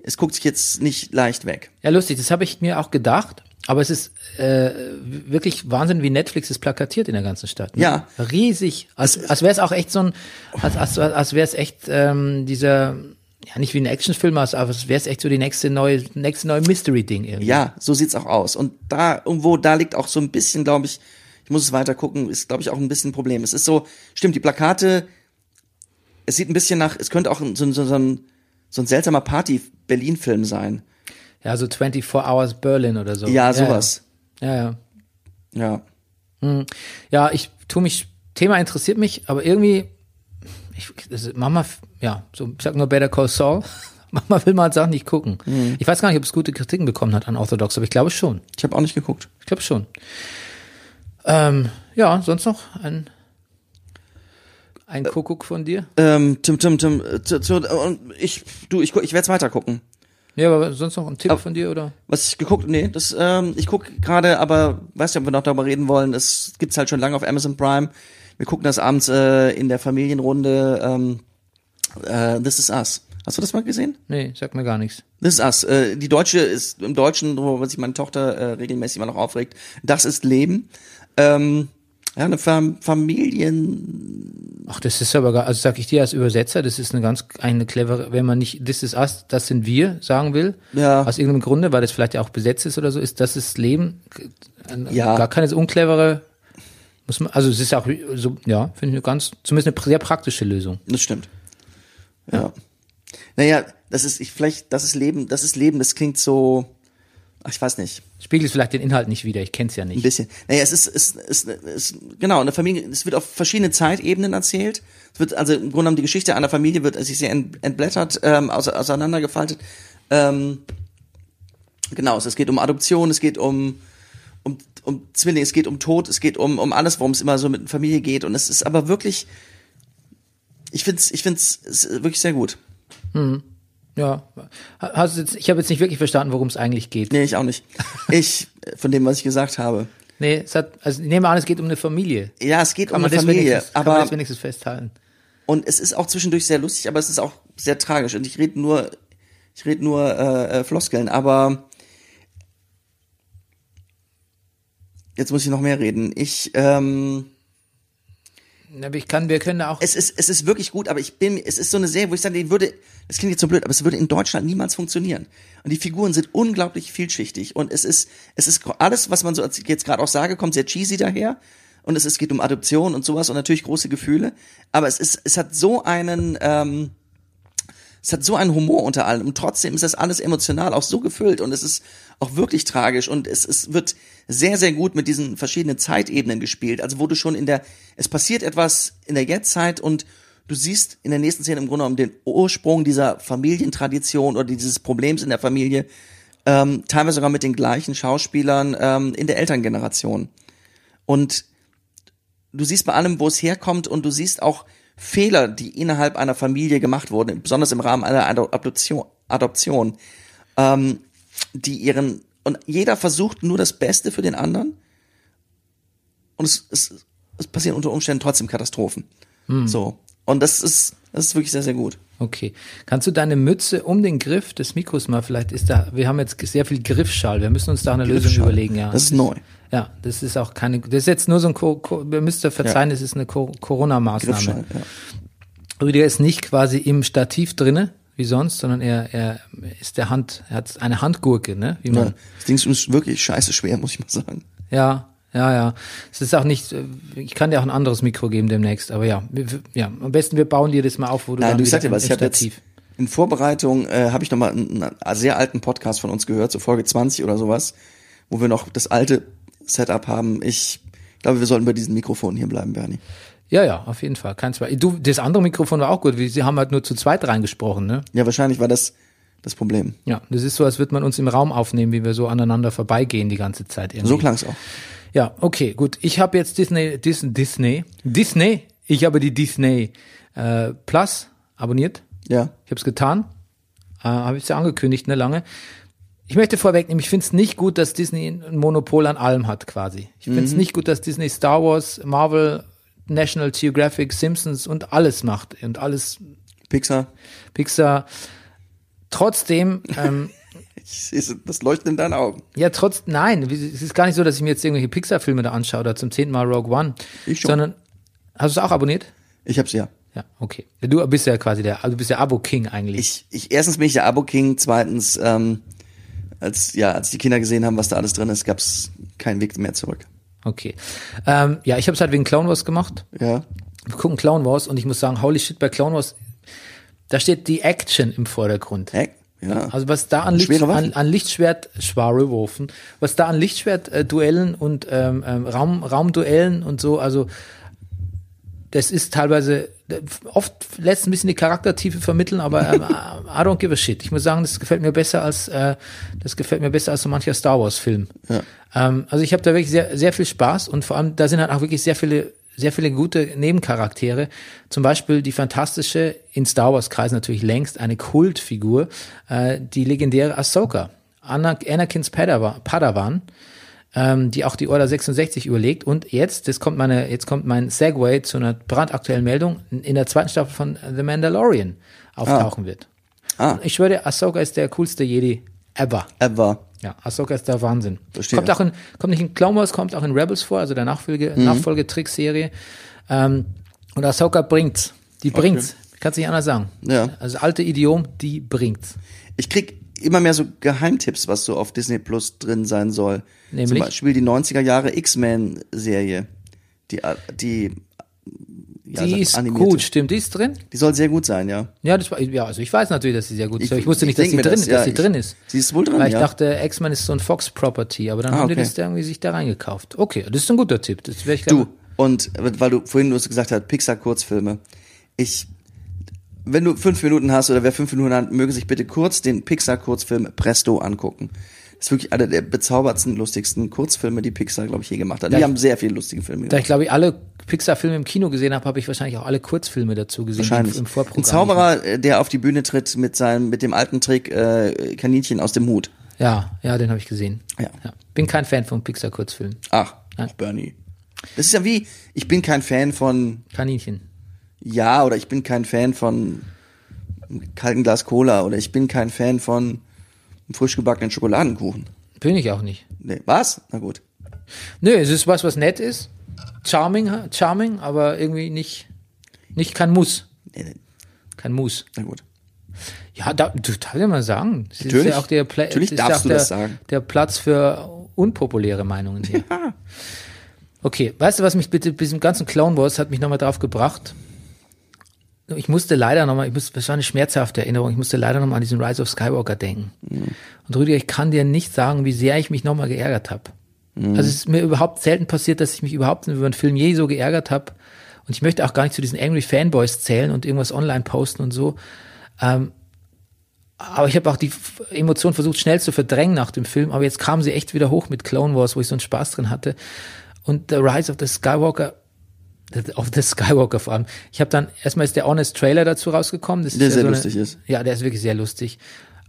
es guckt sich jetzt nicht leicht weg. Ja, lustig, das habe ich mir auch gedacht. Aber es ist äh, wirklich Wahnsinn, wie Netflix es plakatiert in der ganzen Stadt. Ne? Ja. Riesig. Als, als wäre es auch echt so ein, als, als, als wäre es echt ähm, dieser, ja nicht wie ein Actionfilm, aber es wäre es echt so die nächste neue, nächste neue Mystery-Ding irgendwie. Ja, so sieht's auch aus. Und da, irgendwo, da liegt auch so ein bisschen, glaube ich, ich muss es weiter gucken, ist, glaube ich, auch ein bisschen ein Problem. Es ist so, stimmt, die Plakate, es sieht ein bisschen nach, es könnte auch so, so, so ein, so ein seltsamer Party-Berlin-Film sein. Ja, so 24 Hours Berlin oder so. Ja, sowas. Ja, ja. Ja. Ja, ja ich tu mich, Thema interessiert mich, aber irgendwie, ich, das, Mama, ja, so, ich sag nur Better Call Saul. (laughs) Mama will mal Sachen nicht gucken. Mhm. Ich weiß gar nicht, ob es gute Kritiken bekommen hat an Orthodox, aber ich glaube schon. Ich habe auch nicht geguckt. Ich glaube schon. Ähm, ja, sonst noch ein, ein Kuckuck von dir? Ähm, Tim, Tim, Tim, äh, ich, du, ich, ich werde es weiter gucken. Ja, aber sonst noch ein Tipp Aber- von dir oder? Was ich geguckt, nee, das, ähm, ich guck gerade, aber weiß nicht, ob wir noch darüber reden wollen. Es gibt's halt schon lange auf Amazon Prime. Wir gucken das abends äh, in der Familienrunde. Ähm, äh, This is Us. Hast du das mal gesehen? Nee, sag mir gar nichts. This is Us. Äh, die deutsche ist im Deutschen, worüber sich meine Tochter äh, regelmäßig immer noch aufregt. Das ist Leben. Ähm, ja, eine Fam Familien. Ach, das ist aber, gar- also sag ich dir als Übersetzer, das ist eine ganz, eine clevere, wenn man nicht This is us, das sind wir sagen will, Ja. aus irgendeinem Grunde, weil das vielleicht ja auch besetzt ist oder so, ist das ist Leben, Ja. gar keine so unclevere, muss man, also es ist auch so, ja, finde ich eine ganz, zumindest eine sehr praktische Lösung. Das stimmt. Ja. Naja, das ist, ich, vielleicht, das ist Leben, das ist Leben, das klingt so, ach, ich weiß nicht. Spiegelt vielleicht den Inhalt nicht wieder, ich kenn's ja Ein nicht. bisschen. Naja, es ist, es ist, es ist genau, eine Familie, es wird auf verschiedene Zeitebenen erzählt. Es wird, also im Grunde genommen die Geschichte einer Familie wird sich sehr ent- entblättert, ähm, ause- auseinandergefaltet. Ähm, genau, es geht um Adoption, es geht um, um, um Zwillinge, es geht um Tod, es geht um, um alles, worum es immer so mit Familie geht. Und es ist aber wirklich, ich find's, ich find's es wirklich sehr gut. Ja, hast du jetzt, ich habe jetzt nicht wirklich verstanden, worum es eigentlich geht. Nee, ich auch nicht. Ich, äh, von dem, was ich gesagt habe. Nee, es hat, also ich nehme an, es geht um eine Familie. Ja, es geht Kann um eine Familie, wenigstens, kann man aber das wenigstens festhalten. Und es ist auch zwischendurch sehr lustig, aber es ist auch sehr tragisch. Und ich rede nur, ich rede nur äh, äh, Floskeln, aber jetzt muss ich noch mehr reden. Ich, ähm, Aber ich kann, wir können auch, es ist, es ist wirklich gut, aber ich bin, es ist so eine Serie, wo ich sage, die würde, das klingt jetzt so blöd, aber es würde in Deutschland niemals funktionieren. Und die Figuren sind unglaublich vielschichtig und es ist, es ist alles, was man so jetzt gerade auch sage, kommt sehr cheesy daher. Und es, ist, geht um Adoption und sowas und natürlich große Gefühle. Aber es ist, es hat so einen, ähm, es hat so einen Humor unter allem und trotzdem ist das alles emotional auch so gefüllt und es ist auch wirklich tragisch und es, es wird sehr, sehr gut mit diesen verschiedenen Zeitebenen gespielt. Also wo du schon in der, es passiert etwas in der Jetztzeit und du siehst in der nächsten Szene im Grunde genommen den Ursprung dieser Familientradition oder dieses Problems in der Familie, ähm, teilweise sogar mit den gleichen Schauspielern ähm, in der Elterngeneration. Und du siehst bei allem, wo es herkommt und du siehst auch Fehler, die innerhalb einer Familie gemacht wurden, besonders im Rahmen einer Ado- Adoption, Adoption ähm, die ihren und jeder versucht nur das Beste für den anderen und es, es, es passieren unter Umständen trotzdem Katastrophen. So und das ist das ist wirklich sehr sehr gut. okay. Kannst du deine Mütze um den Griff des Mikros mal, vielleicht ist da, wir haben jetzt sehr viel Griffschall, wir müssen uns da eine Lösung überlegen, ja. Das ist neu. Ja, das ist auch keine, das ist jetzt nur so ein, Co Co ihr müsst ja verzeihen, es ist eine Co Corona-Maßnahme. Ja. Rüdiger ist nicht quasi im Stativ drinne, wie sonst, sondern er, er ist der Hand, er hat eine Handgurke, ne? Wie ja. man, Das Ding ist wirklich scheiße schwer, muss ich mal sagen. ja, ja, ja. Es ist auch nicht, ich kann dir auch ein anderes Mikro geben demnächst, aber ja, ja, am besten wir bauen dir das mal auf, wo du Nein, dann du wieder sag dir was, ich im habe jetzt in Vorbereitung äh, habe ich noch mal einen, einen sehr alten Podcast von uns gehört, so Folge 20 oder sowas, wo wir noch das alte Setup haben. Ich glaube, wir sollten bei diesen Mikrofonen hier bleiben, Bernie. Ja, ja, auf jeden Fall, kein Zweifel. Du, das andere Mikrofon war auch gut, sie haben halt nur zu zweit reingesprochen, ne? Ja, wahrscheinlich war das das Problem. Ja, das ist so, als würde man uns im Raum aufnehmen, wie wir so aneinander vorbeigehen die ganze Zeit irgendwie. So klang's auch. Ja, okay, gut. Ich habe jetzt Disney, Disney, Disney, Disney. Ich habe die Disney äh, Plus abonniert. Ja. Ich habe es getan. Äh, habe ich ja angekündigt, ne, lange. Ich möchte vorwegnehmen, ich finde es nicht gut, dass Disney ein Monopol an allem hat, quasi. Ich finde es nicht gut, dass Disney Star Wars, Marvel, National Geographic, Simpsons und alles macht und alles Pixar. Pixar. Trotzdem, ähm, (laughs) das Leuchten in deinen Augen. ja, trotz, nein, es ist gar nicht so, dass ich mir jetzt irgendwelche Pixar-Filme da anschaue oder zum zehnten Mal Rogue One. Ich schon. Sondern, hast du es auch abonniert? Ich hab's ja. Ja, okay. Du bist ja quasi der, also du bist der Abo-King eigentlich. Ich, ich, erstens bin ich der Abo-King, zweitens, ähm, als, ja, als die Kinder gesehen haben, was da alles drin ist, gab's keinen Weg mehr zurück. Okay. Ähm, ja, ich habe es halt wegen Clown Wars gemacht. Ja. Wir gucken Clown Wars und ich muss sagen, holy shit, bei Clown Wars, da steht die Action im Vordergrund. Heck? Ja. Also was da an, Licht, an, an Lichtschwert, schwere Waffen, was da an Lichtschwert-Duellen und ähm, ähm, Raum, Raumduellen und so, also das ist teilweise, oft lässt ein bisschen die Charaktertiefe vermitteln, aber ähm, (laughs) I don't give a shit. Ich muss sagen, das gefällt mir besser als, äh, das gefällt mir besser als so mancher Star Wars Film. Ja. Ähm, also ich habe da wirklich sehr, sehr viel Spaß und vor allem, da sind halt auch wirklich sehr viele, sehr viele gute Nebencharaktere. Zum Beispiel die fantastische, in Star Wars Kreisen natürlich längst eine Kultfigur, äh, die legendäre Ahsoka. Ana- Anakins Padawan, Padawan ähm, die auch die Order 66 überlegt. Und jetzt, das kommt meine, jetzt kommt mein Segway zu einer brandaktuellen Meldung, in der zweiten Staffel von The Mandalorian auftauchen wird. Ah. Ich schwöre, Ahsoka ist der coolste Jedi ever. Ever. Ja, Ahsoka ist der Wahnsinn. Verstehe. Kommt auch in, kommt nicht in Clone Wars, kommt auch in Rebels vor, also der Nachfolge, Mhm. Nachfolgetrickserie. Ähm, und Ahsoka bringt's. Die bringt's. Kannst nicht anders sagen. Ja. Also alte Idiom, die bringt's. Ich krieg immer mehr so Geheimtipps, was so auf Disney Plus drin sein soll. Nämlich? Zum Beispiel die 90er Jahre X-Men-Serie. Die, die, ja, die ist animierte. gut, stimmt, die ist drin? Die soll sehr gut sein, ja. Ja, das ja, also ich weiß natürlich, dass sie sehr gut ist. aber Ich wusste nicht, dass denk sie drin, das, ja, dass sie ich- drin ist. Sie ist wohl drin, Weil ich ja. dachte, X-Men ist so ein Fox-Property, aber dann Ah, haben die okay. das da irgendwie sich da reingekauft. Okay, das ist ein guter Tipp. Das werde ich Du, und weil du vorhin hast gesagt hast, Pixar-Kurzfilme. Ich, wenn du fünf Minuten hast oder wer fünf Minuten hat, möge sich bitte kurz den Pixar-Kurzfilm Presto angucken. Das ist wirklich einer der bezaubertsten, lustigsten Kurzfilme, die Pixar, glaube ich, je gemacht hat. Da Die ich- haben sehr viele lustige Filme Da gemacht. ich glaube ich alle Pixar-Filme im Kino gesehen habe, habe ich wahrscheinlich auch alle Kurzfilme dazu gesehen Wahrscheinlich. im, Vorprogramm. Ein Zauberer, äh, der auf die Bühne tritt mit seinem, mit dem alten Trick äh, Kaninchen aus dem Hut. Ja, ja, den habe ich gesehen. Ja. Bin kein Fan von Pixar-Kurzfilmen. Ach, Nein. auch Bernie. Das ist ja wie, ich bin kein Fan von Kaninchen. Ja, oder ich bin kein Fan von einem kalten Glas Cola oder ich bin kein Fan von frisch gebackenen Schokoladenkuchen. Bin ich auch nicht. Nee, was? Na gut. Nö, es ist was, was nett ist. Charming, charming, aber irgendwie nicht, nicht kein Muss. Nee, nee, Kein Muss. na gut. Ja, da, du darfst ja mal sagen. Das Natürlich. Ist ja auch der Pla Natürlich das darfst ja auch du der, das sagen. Der Platz für unpopuläre Meinungen hier. (laughs) Okay, weißt du, was mich bitte, bis im ganzen Clown Wars hat mich nochmal drauf gebracht? Ich musste leider nochmal, ich muss, das war eine schmerzhafte Erinnerung, ich musste leider nochmal an diesen Rise of Skywalker denken. Mhm. Und Rüdiger, ich kann dir nicht sagen, wie sehr ich mich nochmal geärgert habe. Also es ist mir überhaupt selten passiert, dass ich mich überhaupt über einen Film je so geärgert habe. Und ich möchte auch gar nicht zu diesen Angry Fanboys zählen und irgendwas online posten und so. Ähm, aber ich habe auch die Emotion versucht schnell zu verdrängen nach dem Film, aber jetzt kam sie echt wieder hoch mit Clone Wars, wo ich so einen Spaß drin hatte. Und The Rise of the Skywalker, of the Skywalker vor allem. Ich habe dann, erstmal ist der Honest Trailer dazu rausgekommen. Das ist Der ja sehr so eine, lustig ist. Ja, der ist wirklich sehr lustig.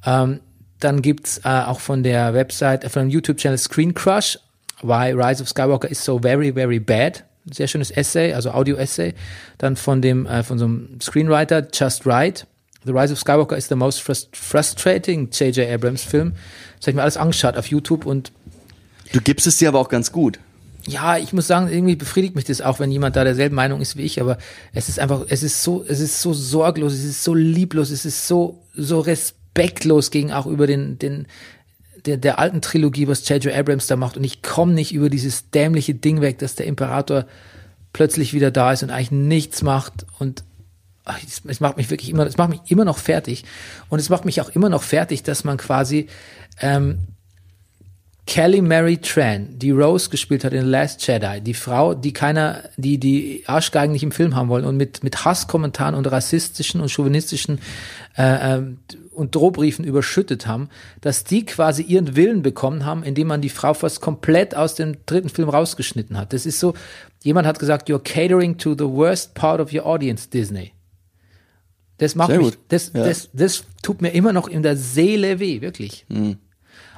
Ähm, dann gibt's äh, auch von der Website, äh, von dem YouTube-Channel Screen Crush, Why Rise of Skywalker is so very, very bad. Sehr schönes Essay, also Audio-Essay. Dann von dem, äh, von so einem Screenwriter, Just Right. The Rise of Skywalker is the most frust frustrating J.J. Abrams Film. Das habe ich mir alles angeschaut auf YouTube und Du gibst es dir aber auch ganz gut. Ja, ich muss sagen, irgendwie befriedigt mich das auch, wenn jemand da derselben Meinung ist wie ich, aber es ist einfach, es ist so, es ist so sorglos, es ist so lieblos, es ist so, so respektlos gegen auch über den, den, der, der alten Trilogie, was J.J. Abrams da macht und ich komme nicht über dieses dämliche Ding weg, dass der Imperator plötzlich wieder da ist und eigentlich nichts macht und ach, es, es macht mich wirklich immer, es macht mich immer noch fertig und es macht mich auch immer noch fertig, dass man quasi ähm, Kelly Mary Tran, die Rose gespielt hat in The Last Jedi, die Frau, die keiner, die die Arschgeigen nicht im Film haben wollen und mit mit Hasskommentaren und rassistischen und chauvinistischen äh, ähm, und Drohbriefen überschüttet haben, dass die quasi ihren Willen bekommen haben, indem man die Frau fast komplett aus dem dritten Film rausgeschnitten hat. Das ist so, jemand hat gesagt, you're catering to the worst part of your audience, Disney. Das macht Sehr mich, gut. das, Ja. das, das tut mir immer noch in der Seele weh, wirklich.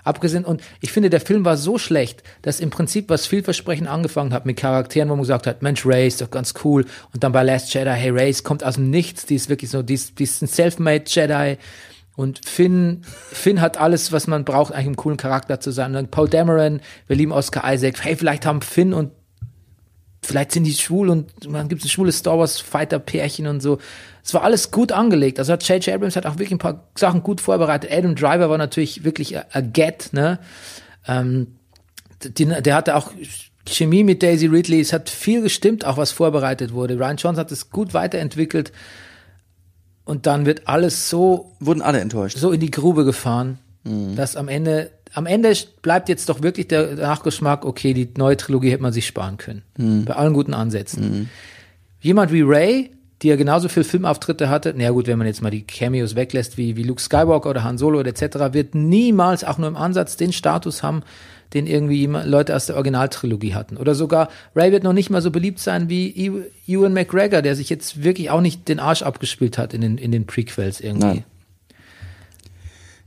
Abgesehen, und ich finde, der Film war so schlecht, dass im Prinzip was vielversprechend angefangen hat mit Charakteren, wo man gesagt hat, Mensch, Ray ist doch ganz cool. Und dann bei Last Jedi, hey, Ray kommt aus dem Nichts, die ist wirklich so, die ist, die ist ein Selfmade Jedi. Und Finn, Finn hat alles, was man braucht, eigentlich einen coolen Charakter zu sein. Und dann Paul Dameron, wir lieben Oscar Isaac. Hey, vielleicht haben Finn und vielleicht sind die schwul und dann gibt es ein schwules Star Wars Fighter Pärchen und so. Es war alles gut angelegt. Also hat J.J. Abrams hat auch wirklich ein paar Sachen gut vorbereitet. Adam Driver war natürlich wirklich a, a get, ne? Ähm, die, der hatte auch Chemie mit Daisy Ridley. Es hat viel gestimmt, auch was vorbereitet wurde. Ryan Johnson hat es gut weiterentwickelt. Und dann wird alles so Wurden alle enttäuscht. so in die Grube gefahren, Mhm. dass am Ende, am Ende bleibt jetzt doch wirklich der Nachgeschmack, okay, die neue Trilogie hätte man sich sparen können. Mhm. Bei allen guten Ansätzen. Jemand wie Ray, die ja genauso viel Filmauftritte hatte, na gut, wenn man jetzt mal die Cameos weglässt, wie, wie Luke Skywalker oder Han Solo oder etc., wird niemals auch nur im Ansatz den Status haben, den irgendwie Leute aus der Originaltrilogie hatten. Oder sogar Ray wird noch nicht mal so beliebt sein wie Ew- Ewan McGregor, der sich jetzt wirklich auch nicht den Arsch abgespielt hat in den, in den Prequels irgendwie. Nein.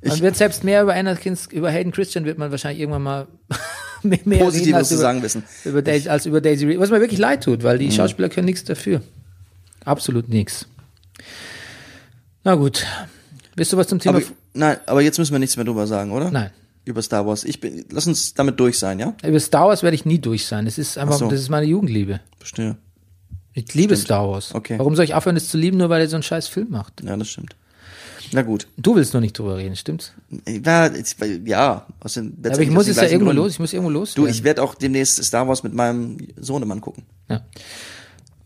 Man wird selbst mehr über Anakin, über Hayden Christian wird man wahrscheinlich irgendwann mal (laughs) mehr Positives reden als zu über, sagen wissen. über Daisy, als über Daisy Reed. Was mir wirklich leid tut, weil die Mhm. Schauspieler können nichts dafür. Absolut nichts. Na gut. Willst du was zum Thema? Aber, nein, aber jetzt müssen wir nichts mehr drüber sagen, oder? Nein. Über Star Wars. Ich bin, lass uns damit durch sein, ja? Über Star Wars werde ich nie durch sein. Das ist einfach, Ach so. das ist meine Jugendliebe. Verstehe. Ich liebe Star Wars. Okay. Warum soll ich aufhören, das zu lieben, nur weil er so einen scheiß Film macht? Ja, das stimmt. Na gut. Du willst nur nicht drüber reden, stimmt's? Ja, jetzt, weil- ja aus den, Aber ich muss es ja irgendwo los, ich muss irgendwo los. Du, ich werde auch demnächst Star Wars mit meinem Sohnemann gucken. ja.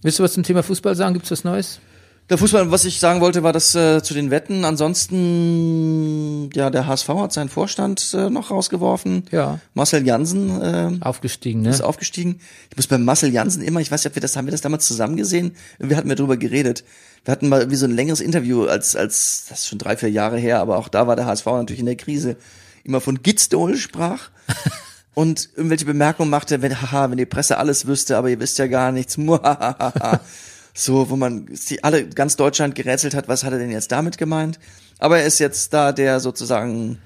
Willst du was zum Thema Fußball sagen? Gibt's was Neues? Der Fußball, was ich sagen wollte, war das äh, zu den Wetten. Ansonsten, ja, der HSV hat seinen Vorstand äh, noch rausgeworfen. Ja. Marcel Jansen äh, Aufgestiegen, ne? ist aufgestiegen. Ich muss bei Marcel Jansen immer, ich weiß nicht, ob wir das, haben wir das damals zusammen gesehen? Wir hatten wir drüber geredet. Wir hatten mal wie so ein längeres Interview, als, als, das ist schon drei, vier Jahre her, aber auch da war der HSV natürlich in der Krise, immer von Gitzdol sprach. (laughs) und irgendwelche Bemerkungen machte, wenn, haha, wenn die Presse alles wüsste, aber ihr wisst ja gar nichts. (laughs) So, wo man sie alle ganz Deutschland gerätselt hat, was hat er denn jetzt damit gemeint? Aber er ist jetzt da der sozusagen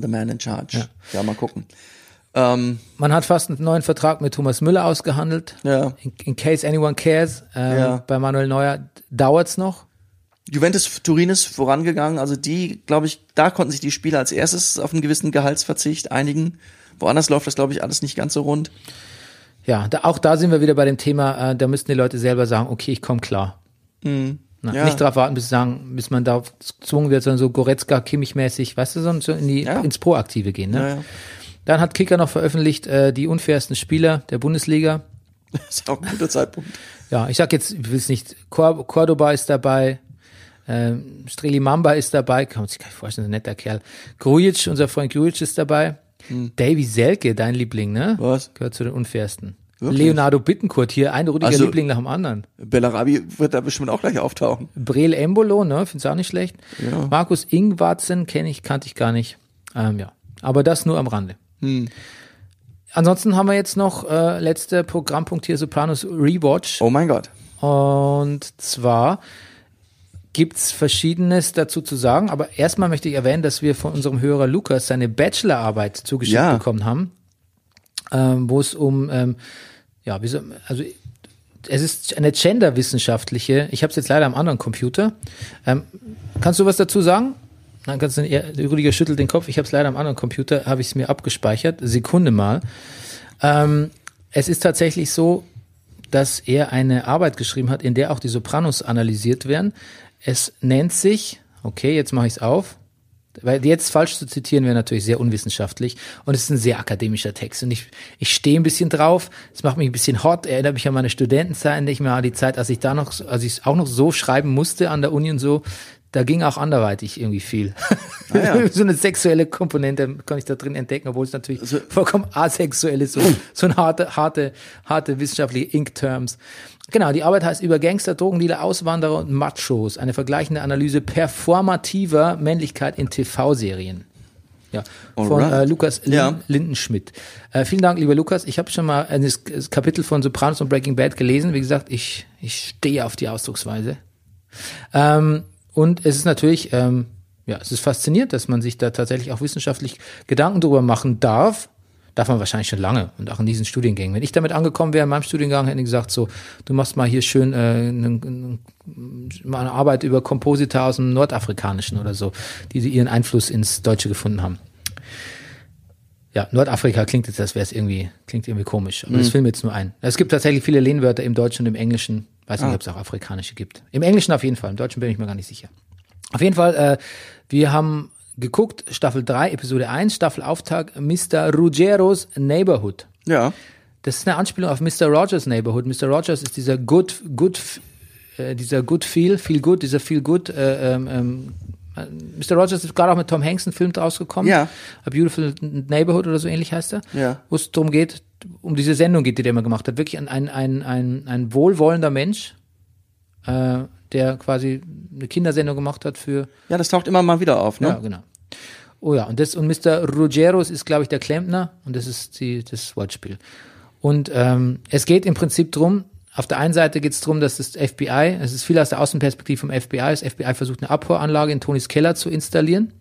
the man in charge. Ja, Ja. mal gucken. Ähm, Man hat fast einen neuen Vertrag mit Thomas Müller ausgehandelt. Ja. In, in case anyone cares. Ähm, Ja. Bei Manuel Neuer dauert's noch. Juventus Turin ist vorangegangen, also die, glaube ich, da konnten sich die Spieler als erstes auf einen gewissen Gehaltsverzicht einigen. Woanders läuft das, glaube ich, alles nicht ganz so rund. Ja, da, auch da sind wir wieder bei dem Thema, äh, da müssten die Leute selber sagen, okay, ich komme klar. Na, Mhm. Ja. Nicht darauf warten, bis, sagen, bis man da gezwungen wird, sondern so Goretzka, Kimmich-mäßig, weißt du, sondern so in die, Ja. ins Proaktive gehen. Ne? Ja, ja. Dann hat Kicker noch veröffentlicht, äh, die unfairsten Spieler der Bundesliga. (laughs) Das ist auch ein guter Zeitpunkt. Ja, ich sag jetzt, ich will es nicht, Cor Cordoba ist dabei, ähm, Streli Mamba ist dabei, kann man sich gar nicht vorstellen, ein netter Kerl. Grujic, unser Freund Grujic ist dabei. Davy Selke, dein Liebling, ne? Hm. Was? Gehört zu den unfairsten. Wirklich? Leonardo Bittencourt, hier ein rudiger Also- Liebling nach dem anderen. Bellarabi wird da bestimmt auch gleich auftauchen. Breel Embolo, ne? Find's auch nicht schlecht. Ja. Markus Ingwarzen kenne ich, kannte ich gar nicht. Ähm, ja. Aber das nur am Rande. Hm. Ansonsten haben wir jetzt noch äh, letzter Programmpunkt hier Sopranos Rewatch. Oh mein Gott. Und zwar gibt's Verschiedenes dazu zu sagen, aber erstmal möchte ich erwähnen, dass wir von unserem Hörer Lukas seine Bachelorarbeit zugeschickt Ja. bekommen haben, ähm, wo es um, ähm, ja, wie so, also es ist eine genderwissenschaftliche, ich habe es jetzt leider am anderen Computer. Ähm, kannst du was dazu sagen? Dann kannst du, Rüdiger schüttelt den Kopf, ich habe es leider am anderen Computer, habe ich es mir abgespeichert, Sekunde mal. Ähm, es ist tatsächlich so, dass er eine Arbeit geschrieben hat, in der auch die Sopranos analysiert werden. Es nennt sich, okay, jetzt mache ich es auf, weil jetzt falsch zu zitieren wäre natürlich sehr unwissenschaftlich und es ist ein sehr akademischer Text. Und ich, ich stehe ein bisschen drauf, es macht mich ein bisschen hot, erinnert mich an meine Studentenzeit, nicht mehr an die Zeit, als ich da noch, als ich es auch noch so schreiben musste an der Uni und so, da ging auch anderweitig irgendwie viel. Ah, ja. (laughs) so eine sexuelle Komponente kann ich da drin entdecken, obwohl es natürlich vollkommen asexuell ist, so, so ein harte, harte, harte wissenschaftliche Ink-Terms. Genau, die Arbeit heißt über Gangster, Drogendealer, Auswanderer und Machos. Eine vergleichende Analyse performativer Männlichkeit in TV-Serien. Ja, von Alright. äh, Lukas Lin Ja. Lindenschmidt. Äh, vielen Dank, lieber Lukas. Ich habe schon mal ein Kapitel von Sopranos und Breaking Bad gelesen. Wie gesagt, ich, ich stehe auf die Ausdrucksweise. Ähm, und es ist natürlich, ähm, ja, es ist faszinierend, dass man sich da tatsächlich auch wissenschaftlich Gedanken drüber machen darf. Darf man wahrscheinlich schon lange und auch in diesen Studiengängen. Wenn ich damit angekommen wäre in meinem Studiengang, hätte ich gesagt, so, du machst mal hier schön äh, ne, ne, mal eine Arbeit über Komposita aus dem Nordafrikanischen oder so, die ihren Einfluss ins Deutsche gefunden haben. Ja, Nordafrika klingt jetzt, als wäre es irgendwie, klingt irgendwie komisch. Aber das fiel mir jetzt nur ein. Es gibt tatsächlich viele Lehnwörter im Deutschen und im Englischen. Weiß nicht, ob es auch afrikanische gibt. Im Englischen auf jeden Fall, im Deutschen bin ich mir gar nicht sicher. Auf jeden Fall, äh, wir haben geguckt, Staffel 3, Episode 1, Staffelauftakt, Mr. Ruggeros Neighborhood. Ja. Das ist eine Anspielung auf Mr. Rogers Neighborhood. Mr. Rogers ist dieser good, good, äh, dieser good feel, feel good, dieser feel good. Äh, ähm, ähm, äh, Mr. Rogers ist gerade auch mit Tom Hanks ein Film rausgekommen. Ja. A Beautiful Neighborhood oder so ähnlich heißt er. Ja. Wo es darum geht, um diese Sendung geht, die der immer gemacht hat. Wirklich ein, ein, ein, ein, ein wohlwollender Mensch, äh, der quasi eine Kindersendung gemacht hat für Ja, das taucht immer mal wieder auf, ne? ja, genau. Oh ja, und das und Mr. Ruggeros ist, glaube ich, der Klempner und das ist die, das Wortspiel. Und ähm, es geht im Prinzip drum. Auf der einen Seite geht es darum, dass das FBI, es ist viel aus der Außenperspektive vom FBI, das FBI versucht eine Abhöranlage in Tonys Keller zu installieren.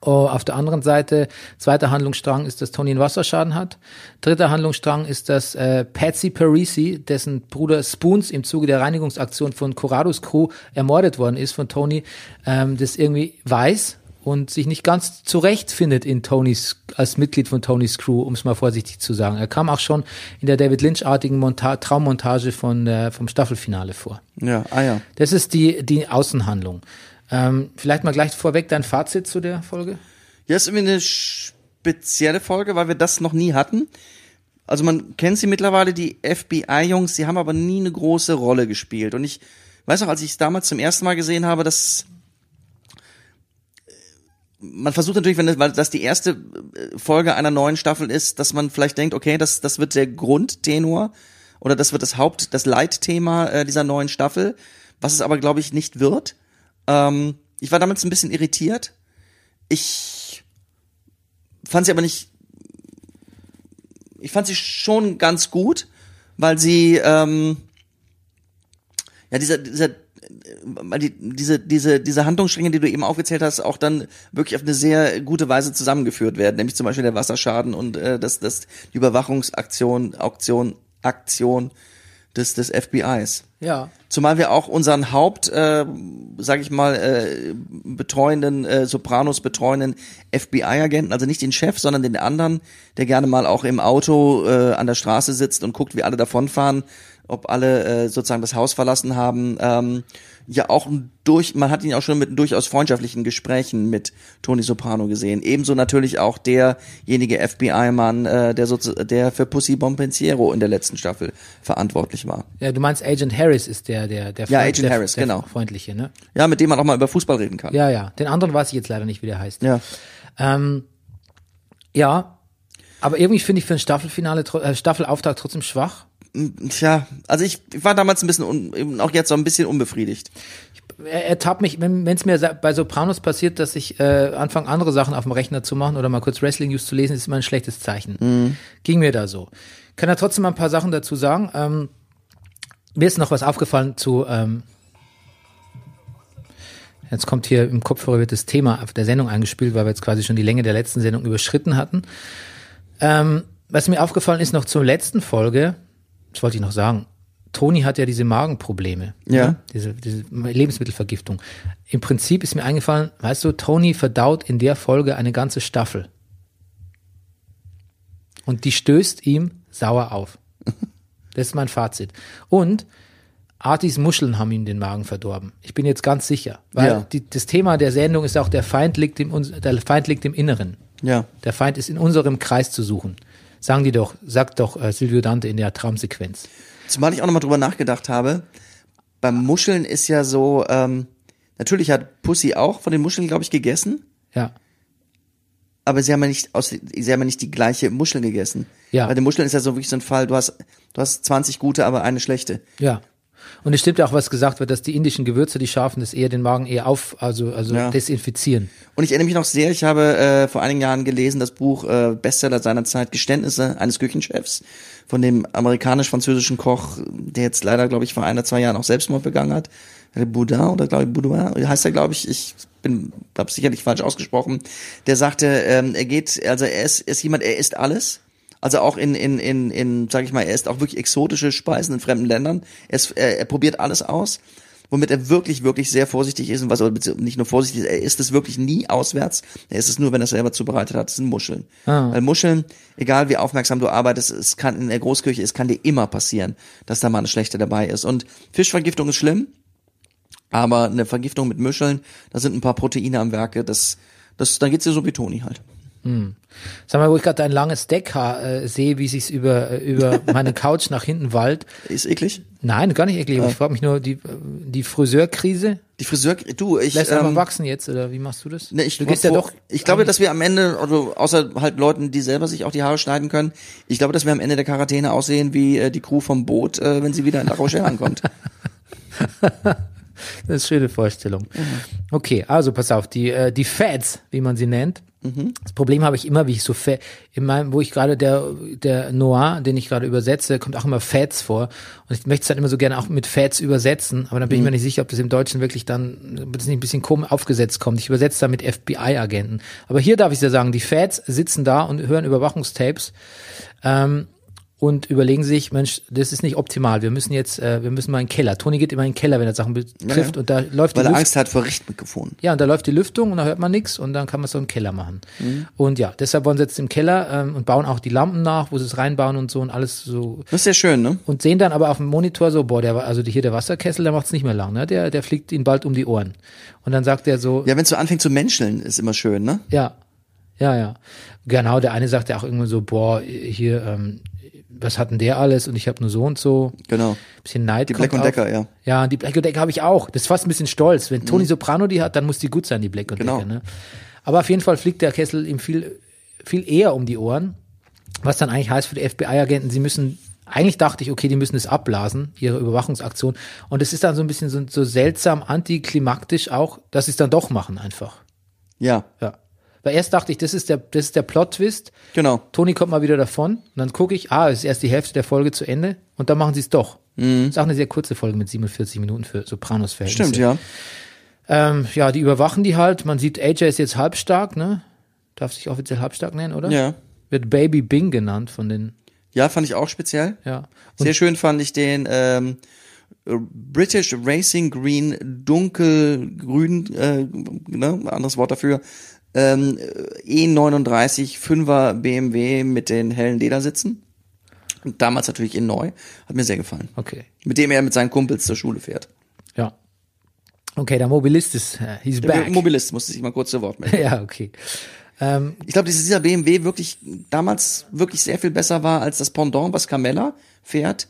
Oh, auf der anderen Seite, zweiter Handlungsstrang ist, dass Tony einen Wasserschaden hat. Dritter Handlungsstrang ist, dass äh, Patsy Parisi, dessen Bruder Spoons im Zuge der Reinigungsaktion von Corrados Crew ermordet worden ist von Tony, ähm, das irgendwie weiß und sich nicht ganz zurechtfindet in Tonys, als Mitglied von Tonys Crew, um es mal vorsichtig zu sagen. Er kam auch schon in der David Lynch-artigen Monta Traummontage von, äh, vom Staffelfinale vor. Ja, ah ja. Das ist die, die Außenhandlung. Ähm, vielleicht mal gleich vorweg dein Fazit zu der Folge. Ja, ist irgendwie eine spezielle Folge, weil wir das noch nie hatten. Also man kennt sie mittlerweile, die FBI-Jungs, sie haben aber nie eine große Rolle gespielt. Und ich weiß auch, als ich es damals zum ersten Mal gesehen habe, dass man versucht natürlich, wenn das, weil das die erste äh, Folge einer neuen Staffel ist, dass man vielleicht denkt, okay, das, das wird der Grundtenor oder das wird das Haupt, das Leitthema äh, dieser neuen Staffel, was es aber, glaube ich, nicht wird. Ähm, ich war damals ein bisschen irritiert. Ich fand sie aber nicht. Ich fand sie schon ganz gut, weil sie ähm, ja dieser dieser weil die, diese diese diese Handlungsstränge, die du eben aufgezählt hast, auch dann wirklich auf eine sehr gute Weise zusammengeführt werden, nämlich zum Beispiel der Wasserschaden und äh, das das die Überwachungsaktion Auktion Aktion des des FBI's. Ja. Zumal wir auch unseren Haupt, äh, sag ich mal, äh, betreuenden, äh, Sopranos betreuenden FBI-Agenten, also nicht den Chef, sondern den anderen, der gerne mal auch im Auto äh, an der Straße sitzt und guckt, wie alle davonfahren, ob alle äh, sozusagen das Haus verlassen haben. Ähm, ja, auch durch, man hat ihn auch schon mit durchaus freundschaftlichen Gesprächen mit Tony Soprano gesehen. Ebenso natürlich auch derjenige FBI-Mann, äh, der so, der für Pussy Bompensiero in der letzten Staffel verantwortlich war. Ja, du meinst Agent Harris ist der, der, der, Ja, Freund- Agent der, Harris, der genau. freundliche, ne? Ja, mit dem man auch mal über Fußball reden kann. Ja, ja. Den anderen weiß ich jetzt leider nicht, wie der heißt. Ja. Ähm, ja, aber irgendwie finde ich für ein Staffelfinale, äh, Staffelauftakt trotzdem schwach. Tja, also ich, ich war damals ein bisschen, un, auch jetzt so ein bisschen unbefriedigt. Er, er tappt mich, wenn es mir bei Sopranos passiert, dass ich äh, anfange, andere Sachen auf dem Rechner zu machen oder mal kurz Wrestling-News zu lesen, ist immer ein schlechtes Zeichen. Ging mir da so. Kann er trotzdem mal ein paar Sachen dazu sagen. Ähm, mir ist noch was aufgefallen zu, ähm, jetzt kommt hier im Kopfhörer wird das Thema auf der Sendung eingespielt, weil wir jetzt quasi schon die Länge der letzten Sendung überschritten hatten. Ähm, was mir aufgefallen ist noch zur letzten Folge, das wollte ich noch sagen, Toni hat ja diese Magenprobleme. Ja. ne? Diese, diese Lebensmittelvergiftung. Im Prinzip ist mir eingefallen, weißt du, Toni verdaut in der Folge eine ganze Staffel. Und die stößt ihm sauer auf. (laughs) Das ist mein Fazit. Und Artis Muscheln haben ihm den Magen verdorben. Ich bin jetzt ganz sicher. Weil Ja. die, das Thema der Sendung ist auch, der Feind liegt im, der Feind liegt im Inneren. Ja. Der Feind ist in unserem Kreis zu suchen. Sagen die doch, sagt doch äh, Silvio Dante in der Traumsequenz. Zumal ich auch nochmal drüber nachgedacht habe, beim Muscheln ist ja so, ähm, Natürlich hat Pussy auch von den Muscheln, glaube ich, gegessen, Ja. aber sie haben ja nicht aus, sie haben ja nicht die gleiche Muschel gegessen. Ja. Bei den Muscheln ist ja so wirklich so ein Fall, du hast, du hast 20 gute, aber eine schlechte. Ja. Und es stimmt ja auch, was gesagt wird, dass die indischen Gewürze, die scharfen das eher den Magen eher auf, also, also Ja. desinfizieren. Und ich erinnere mich noch sehr, ich habe äh, vor einigen Jahren gelesen, das Buch äh, Bestseller seiner Zeit, Geständnisse eines Küchenchefs von dem amerikanisch-französischen Koch, der jetzt leider, glaube ich, vor ein oder zwei Jahren auch Selbstmord begangen hat. Boudin oder glaube ich Boudin, heißt er, glaube ich, ich bin, habe sicherlich falsch ausgesprochen. Der sagte, ähm, er geht, also er ist, ist jemand, er isst alles. Also auch in, in, in, in, sag ich mal, er isst auch wirklich exotische Speisen in fremden Ländern. Er, ist, er, er probiert alles aus womit er wirklich, wirklich sehr vorsichtig ist und was er nicht nur vorsichtig ist, er isst es wirklich nie auswärts. Er isst es nur, wenn er es selber zubereitet hat. Das sind Muscheln. Ah. Weil Muscheln, egal wie aufmerksam du arbeitest, es kann in der Großküche, es kann dir immer passieren, dass da mal eine schlechte dabei ist. Und Fischvergiftung ist schlimm, aber eine Vergiftung mit Muscheln, da sind ein paar Proteine am Werke, das, das, dann geht's dir so wie Toni halt. Sag mal, wo ich gerade dein langes Deckhaar äh, sehe, wie sich's über, äh, über (laughs) meine Couch nach hinten wallt. Ist eklig. Nein, gar nicht eklig. aber Ich frage mich nur, die, äh, die Friseurkrise, Die Friseur, du, ich, lässt einfach ähm, wachsen jetzt, oder wie machst du das? Ne, ich, du gehst ja vor- doch. Ich glaube, dass wir am Ende, also außer halt Leuten, die selber sich auch die Haare schneiden können, ich glaube, dass wir am Ende der Quarantäne aussehen wie äh, die Crew vom Boot, äh, wenn sie wieder in La Rochelle ankommt. (laughs) Das ist eine schöne Vorstellung. Okay, also pass auf, die, äh, die Fads, wie man sie nennt. Das Problem habe ich immer, wie ich so in meinem, wo ich gerade der, der Noir, den ich gerade übersetze, kommt auch immer Fads vor. Und ich möchte es dann immer so gerne auch mit Fads übersetzen, aber dann bin ich mir nicht sicher, ob das im Deutschen wirklich dann, ob das nicht ein bisschen komisch aufgesetzt kommt. Ich übersetze da mit FBI-Agenten. Aber hier darf ich ja sagen, die Fads sitzen da und hören Überwachungstapes. Ähm, und überlegen sich, Mensch, das ist nicht optimal. Wir müssen jetzt, äh, wir müssen mal in den Keller. Toni geht immer in den Keller, wenn er Sachen betrifft Ja. und da läuft Weil die er Lüft- Angst hat vor Richtmikrofonen. ja, und da läuft die Lüftung und da hört man nichts und dann kann man es so im Keller machen. Und ja, deshalb wollen sie jetzt im Keller ähm, und bauen auch die Lampen nach, wo sie es reinbauen und so und alles so. Das ist sehr schön, ne? Und sehen dann aber auf dem Monitor so, boah, der, also hier der Wasserkessel, der macht's nicht mehr lang, ne? Der, der fliegt ihn bald um die Ohren. Und dann sagt er so, Ja, wenn es so anfängt zu menscheln, ist immer schön, ne? ja, ja, ja. Genau, der eine sagt ja auch irgendwann so, boah, hier, ähm, was hat denn der alles? Und ich habe nur so und so. Genau. Bisschen Neid. Die Black und. Decker, ja. Ja, die Black und Decker habe ich auch. Das ist fast ein bisschen stolz. Wenn Tony Soprano die hat, dann muss die gut sein, die Black und Genau. Decker. Ne? Aber auf jeden Fall fliegt der Kessel ihm viel, viel eher um die Ohren. Was dann eigentlich heißt für die FBI-Agenten, sie müssen, eigentlich dachte ich, okay, die müssen es abblasen, ihre Überwachungsaktion. Und es ist dann so ein bisschen so, so seltsam antiklimaktisch auch, dass sie es dann doch machen einfach. Ja, Ja. Weil erst dachte ich, das ist der, das ist der Plot-Twist. genau. Toni kommt mal wieder davon und dann gucke ich, ah, es ist erst die Hälfte der Folge zu Ende und dann machen sie es doch. Ist auch eine sehr kurze Folge mit 47 Minuten für Sopranos-Verhältnisse. Stimmt, ja. Ähm, ja, die überwachen die halt. Man sieht, AJ ist jetzt halbstark, ne? Darf sich offiziell halbstark nennen, oder? Ja. Wird Baby Bing genannt von den, Ja, fand ich auch speziell. ja. Sehr schön fand ich den ähm, British Racing Green dunkelgrün, äh, ne, anderes Wort dafür, ähm, E39 5er BMW mit den hellen Ledersitzen. Und damals natürlich in neu. Hat mir sehr gefallen. Okay. Mit dem er mit seinen Kumpels zur Schule fährt. Ja. Okay, der Mobilist ist, äh, he's Der back. Mobilist musste sich mal kurz zu Wort melden. (laughs) ja, okay. Ähm, Ich glaube, dass dieser BMW wirklich damals wirklich sehr viel besser war als das Pendant, was Carmella fährt.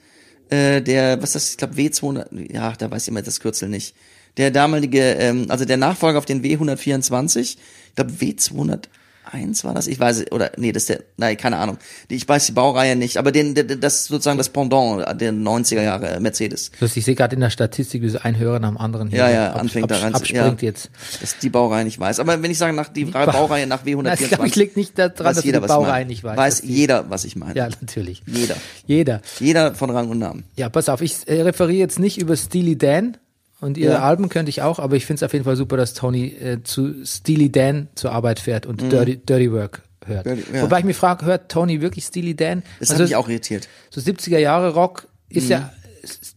Äh, der, was ist das, ich glaube W200, ja, da weiß ich immer das Kürzel nicht. Der damalige, ähm, also der Nachfolger auf den W124, ich glaube W201 war das, ich weiß, oder nee, das ist der, nein, keine Ahnung. Ich weiß die Baureihe nicht, aber den, der, das ist sozusagen das Pendant der 90er Jahre Mercedes. lustig, ich sehe gerade in der Statistik, wie so ein Hörer nach dem anderen hier Ja, ja, ab- anfängt ab- da rein abspringt ja. jetzt. Das ist die Baureihe nicht weiß. Aber wenn ich sage, nach die Baureihe nach W124. Das glaube (laughs) ich liegt nicht daran, weiß dass jeder, die. Baureihe nicht. Weiß dass die- jeder, was ich meine. Ja, natürlich. Jeder. Jeder. Jeder von Rang und Namen. Ja, pass auf, ich äh, referiere jetzt nicht über Steely Dan und ihre Ja. Alben könnte ich auch, aber ich finde es auf jeden Fall super, dass Tony äh, zu Steely Dan zur Arbeit fährt und Dirty, Dirty Work hört. Mhm. Dirty- ja. Wobei ich mich frage, hört Tony wirklich Steely Dan? Das Also hat mich auch irritiert. So 70er Jahre Rock Mhm. ist ja,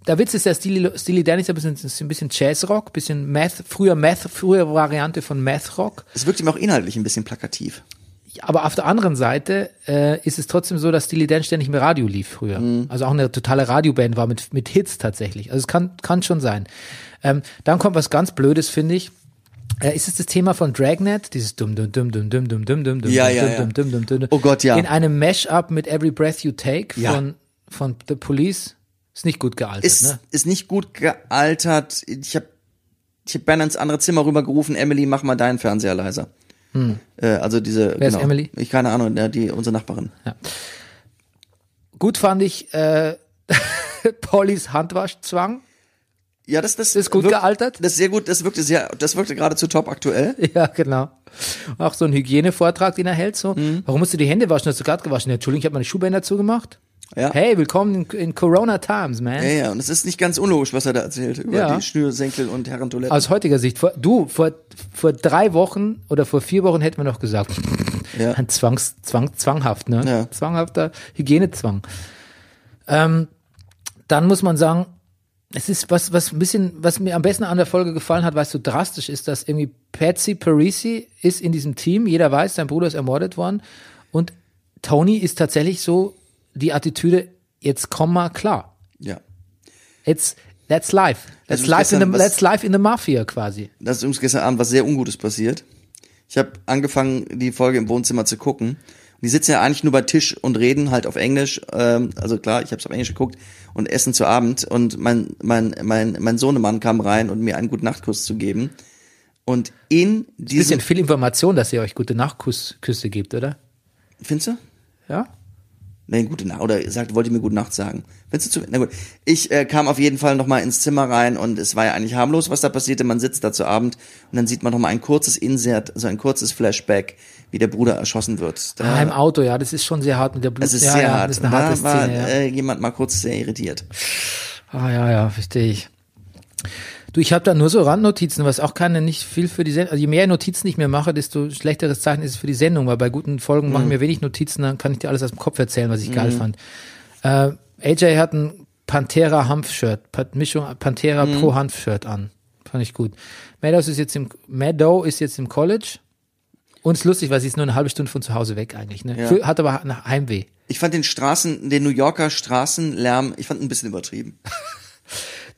der Witz ist ja, Steely, Steely Dan ist ja ein bisschen, ein bisschen Jazzrock, bisschen Math, früher Math, früher Variante von Math Rock. Es wirkt ihm auch inhaltlich ein bisschen plakativ. Aber auf der anderen Seite äh, ist es trotzdem so, dass Steely Dan ständig im Radio lief früher. Mhm. Also auch eine totale Radioband war mit, mit Hits tatsächlich. Also es kann, kann schon sein. Ähm, dann kommt was ganz Blödes, finde ich. Äh, ist es das Thema von Dragnet? Dieses dumm, dumm, dumm, dumm, dumm, dumm, dumm, dumm, dumm, Ja, dumm, ja, dumm, ja. dumm, dumm, dumm, dumm. Oh Gott, ja. In einem Mash-up mit Every Breath You Take Ja. von, von The Police. Ist nicht gut gealtert, Ist, ne? ist nicht gut gealtert. Ich habe ich habe Ben ins andere Zimmer rübergerufen, Emily, mach mal deinen Fernseher leiser. Äh, also diese, Hm. Wer ist Emily? Ich keine Ahnung, ja, die unsere Nachbarin. Gut fand ich äh, (laughs) Pollys Handwaschzwang. Ja, das, das Ist gut wirkt- gealtert? Das ist sehr gut, das wirkte sehr, das wirkte geradezu top aktuell. (laughs) Ja, genau. Auch so ein Hygienevortrag, den er hält. So. Mhm. Warum musst du die Hände waschen? Hast du gerade gewaschen? Ja, Entschuldigung, ich habe meine Schuhbänder zugemacht. Ja. Hey, willkommen in, in Corona Times, man. Ja, ja, und es ist nicht ganz unlogisch, was er da erzählt über Ja. die Schnürsenkel und Herrentoiletten. Aus heutiger Sicht, vor, du, vor, vor drei Wochen oder vor vier Wochen hätten wir noch gesagt, Ja. ein Zwangs, Zwang, zwanghaft, ne? Ja. Zwanghafter Hygienezwang. Ähm, dann muss man sagen, es ist was, was ein bisschen, was mir am besten an der Folge gefallen hat, weil es so drastisch ist, dass irgendwie Patsy Parisi ist in diesem Team, jeder weiß, sein Bruder ist ermordet worden und Tony ist tatsächlich so die Attitüde, jetzt komm mal klar. ja. It's, that's life. That's, Also life, in the, was- that's life in the Mafia quasi. Da ist übrigens gestern Abend was sehr Ungutes passiert. Ich habe angefangen, die Folge im Wohnzimmer zu gucken. Die sitzen ja eigentlich nur bei Tisch und reden halt auf Englisch. Ähm, also klar, ich habe es auf Englisch geguckt und essen zu Abend. Und mein mein mein mein Sohnemann kam rein, um mir einen guten Nachtkuss zu geben. Und in diesem Bisschen viel Information, dass ihr euch gute Nachtküsse gibt, oder? findest du? Ja? Nee, gute Nacht. Oder er sagt, wollte mir gute Nacht sagen. Findest du zu, na gut. Ich äh, kam auf jeden Fall nochmal ins Zimmer rein und es war ja eigentlich harmlos, was da passierte. Man sitzt da zu Abend und dann sieht man nochmal ein kurzes Insert, also ein kurzes Flashback, wie der Bruder erschossen wird. Da, Ah, im Auto, ja, das ist schon sehr hart mit der Blut. es ist ja, sehr ja, hart. Das ist eine harte da war Szene, ja. äh, jemand mal kurz sehr irritiert. Ah, ja, ja, verstehe ich. Du, ich habe da nur so Randnotizen, was auch keine, nicht viel für die Sendung, also je mehr Notizen ich mir mache, desto schlechteres Zeichen ist es für die Sendung, weil bei guten Folgen Mhm. mache ich mir wenig Notizen, dann kann ich dir alles aus dem Kopf erzählen, was ich geil fand. Äh, AJ hat ein Pantera Hanf-Shirt, Pa- Mischung Pantera Mhm. Pro Hanf-Shirt an. Fand ich gut. Meadows ist jetzt im, Meadow ist jetzt im College. Und es ist lustig, weil sie ist nur eine halbe Stunde von zu Hause weg eigentlich, ne? Ja. Für, hat aber Heimweh. Ich fand den Straßen, den New Yorker Straßenlärm, ich fand ein bisschen übertrieben. (laughs)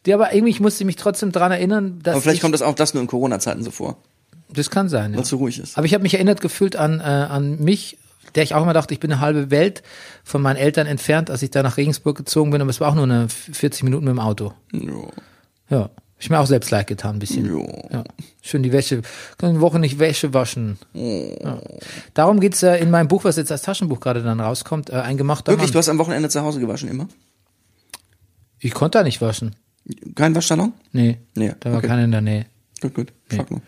Die aber irgendwie, ich musste mich trotzdem dran erinnern, dass Aber vielleicht ich, kommt das auch das nur in Corona-Zeiten so vor, das kann sein, ja. weil es so ruhig ist. Aber ich habe mich erinnert gefühlt an, äh, an mich, der ich auch immer dachte, ich bin eine halbe Welt von meinen Eltern entfernt, als ich da nach Regensburg gezogen bin, aber es war auch nur eine 40 Minuten mit dem Auto. Jo. Ja. Ich mir auch selbst leid getan, ein bisschen. Jo. Ja. Schön die Wäsche, kann eine Woche nicht Wäsche waschen. Ja. Darum geht's äh, in meinem Buch, was jetzt als Taschenbuch gerade dann rauskommt, äh, ein gemachter Wirklich, Mann. du hast am Wochenende zu Hause gewaschen immer? Ich konnte da nicht waschen. Kein Waschsalon? Nee. Nee, Da war okay. keiner in der Nähe. Gut, gut. Frag nur.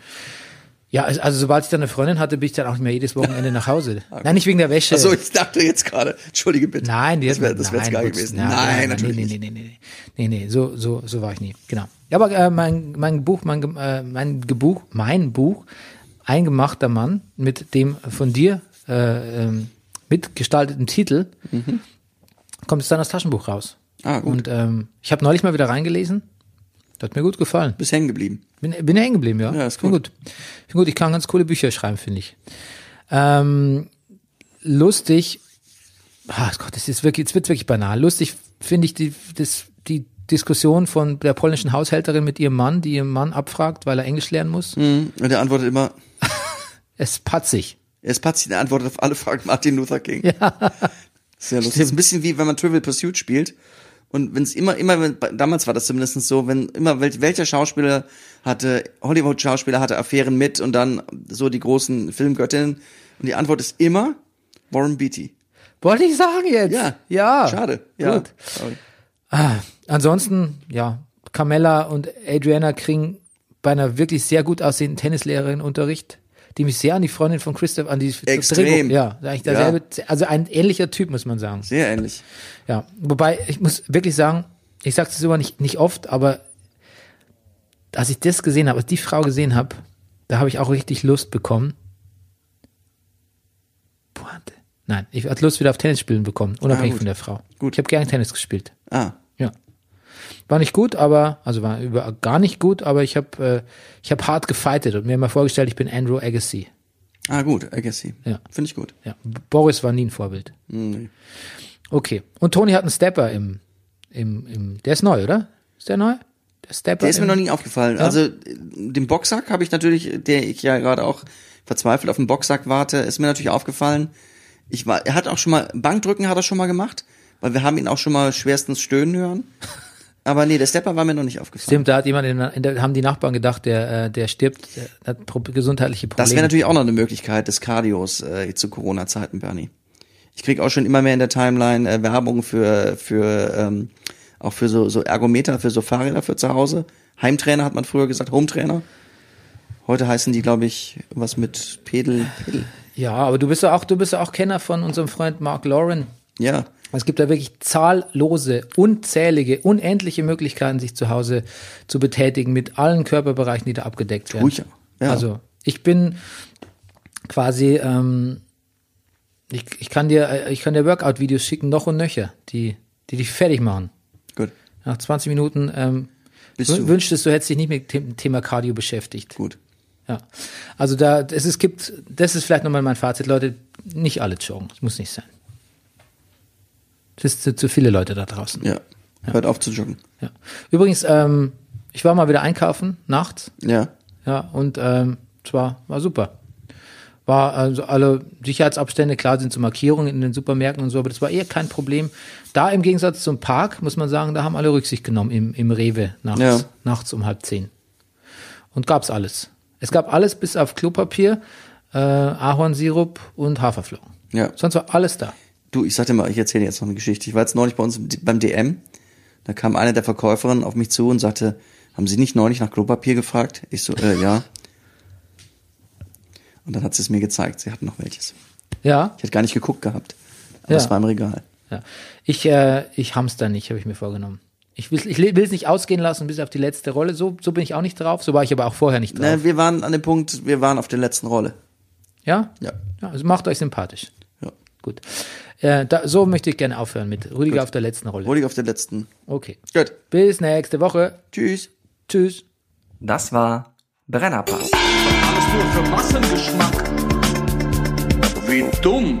Ja, also also sobald ich dann eine Freundin hatte, bin ich dann auch nicht mehr jedes Wochenende (laughs) nach Hause. Nein, nicht wegen der Wäsche. Achso, ich dachte jetzt gerade, entschuldige bitte. Nein, die das wäre das wär jetzt nein, geil gewesen. Nein, Nein, nein, natürlich nee, nee, nee, nee, nee, nee, nee, so, so, so war ich nie. Genau. Ja, aber äh, mein, mein Buch, mein, äh, mein Gebuch, mein Buch, Eingemachter Mann mit dem von dir äh, ähm, mitgestalteten Titel, kommt jetzt dann das Taschenbuch raus. Ah, gut. Und ähm, ich habe neulich mal wieder reingelesen. Das hat mir gut gefallen. Bist hängen geblieben. Bin, bin hängen geblieben, ja. Ja, ist Find gut. Find gut, ich kann ganz coole Bücher schreiben, finde ich. Ähm, lustig, ah Gott, das ist wirklich, jetzt wird wirklich banal. Lustig finde ich die, das, die Diskussion von der polnischen Haushälterin mit ihrem Mann, die ihren Mann abfragt, weil er Englisch lernen muss. Mhm. Und der antwortet immer, (laughs) Es ist patzig. er ist Patsy, der antwortet auf alle Fragen Martin Luther King. Ja. Sehr lustig. Das ist ein bisschen wie, wenn man Trivial Pursuit spielt. Und wenn es immer, immer, wenn, damals war das zumindest so, wenn immer wel, welcher Schauspieler hatte, Hollywood-Schauspieler hatte Affären mit und dann so die großen Filmgöttinnen. Und die Antwort ist immer Warren Beatty. Wollte ich sagen jetzt. Ja. Ja. Schade. Ja. Gut. Ah, ansonsten, ja, Carmella und Adriana kriegen bei einer wirklich sehr gut aussehenden Tennislehrerin Unterricht, die mich sehr an die Freundin von Christoph, an die Extrem. ja, eigentlich derselbe, also ein ähnlicher Typ, muss man sagen. Sehr ähnlich. Ja, wobei, ich muss wirklich sagen, ich sage das immer nicht, nicht oft, aber als ich das gesehen habe, als die Frau gesehen habe, da habe ich auch richtig Lust bekommen. Pointe. Nein, ich hatte Lust wieder auf Tennis spielen bekommen, unabhängig Ah, von der Frau. Gut. Ich habe gerne Tennis gespielt. Ah. Ja. War nicht gut, aber, also war über, gar nicht gut, aber ich habe äh, ich hab hart gefightet und mir mal vorgestellt, ich bin Andrew Agassi. Ah, gut, Agassi. Ja. Finde ich gut. Ja. Boris war nie ein Vorbild. Nee. Okay. Und Toni hat einen Stepper im, im, im, der ist neu, oder? Ist der neu? Der Stepper. Der ist mir noch nie aufgefallen. Also äh, den Boxsack habe ich natürlich, der ich ja gerade auch verzweifelt auf den Boxsack warte, ist mir natürlich aufgefallen. Ich war, er hat auch schon mal Bankdrücken hat er schon mal gemacht, weil wir haben ihn auch schon mal schwerstens stöhnen hören. Aber nee, der Stepper war mir noch nicht aufgefallen. Stimmt, da hat jemand, in, in der, haben die Nachbarn gedacht, der, äh, der stirbt, der hat pro gesundheitliche Probleme. Das wäre natürlich auch noch eine Möglichkeit des Cardios äh, zu Corona-Zeiten, Bernie. Ich krieg auch schon immer mehr in der Timeline äh, Werbung für, für ähm, auch für so, so Ergometer, für so Fahrräder für zu Hause. Heimtrainer hat man früher gesagt, Hometrainer. Heute heißen die, glaube ich, was mit Pedel. Pedel. Ja, aber du bist ja auch, du bist ja auch Kenner von unserem Freund Mark Lauren. Ja, Es gibt da wirklich zahllose, unzählige, unendliche Möglichkeiten, sich zu Hause zu betätigen mit allen Körperbereichen, die da abgedeckt werden. Ruhig, ja. Also ich bin quasi, ähm, ich, ich kann dir, äh, ich kann dir Workout-Videos schicken, noch und nöcher, die, die dich fertig machen. gut. Nach 20 Minuten ähm, du- wünschtest du hättest dich nicht mit dem Thema Cardio beschäftigt. Gut. Ja. Also da, es, es gibt, das ist vielleicht nochmal mein Fazit, Leute, nicht alle joggen. Das muss nicht sein. Es ist zu, viele Leute da draußen. Ja. Hört auf zu joggen. Ja. Übrigens, ähm, ich war mal wieder einkaufen, nachts, Ja. ja, und ähm, zwar war super. War also alle Sicherheitsabstände, klar sind so Markierungen in den Supermärkten und so, aber das war eher kein Problem. Da im Gegensatz zum Park, muss man sagen, da haben alle Rücksicht genommen im, im Rewe nachts, Ja. nachts um halb zehn. Und gab's alles. Es gab alles bis auf Klopapier, äh, Ahornsirup und Haferflocken. Ja. Sonst war alles da. Du, ich sag dir mal, ich erzähle dir jetzt noch eine Geschichte. Ich war jetzt neulich bei uns beim DM. Da kam eine der Verkäuferinnen auf mich zu und sagte, haben Sie nicht neulich nach Klopapier gefragt? Ich so, äh, ja. Und dann hat sie es mir gezeigt. Sie hatten noch welches. Ja, Ich hätte gar nicht geguckt gehabt. Aber Ja. es war im Regal. Ja. Ich, äh, ich hamster nicht, habe ich mir vorgenommen. Ich will ich will es nicht ausgehen lassen bis auf die letzte Rolle. So, so bin ich auch nicht drauf. So war ich aber auch vorher nicht drauf. Ne, wir waren an dem Punkt, wir waren auf der letzten Rolle. Ja? Ja. ja? Also macht euch sympathisch. Ja. Gut. Äh, da, so möchte ich gerne aufhören mit Rüdiger auf der letzten Rolle. Ruhig auf der letzten. Okay. Gut. Bis nächste Woche. Tschüss. Tschüss. Das war Brennerpass. Alles nur für Massengeschmack. Wie dumm.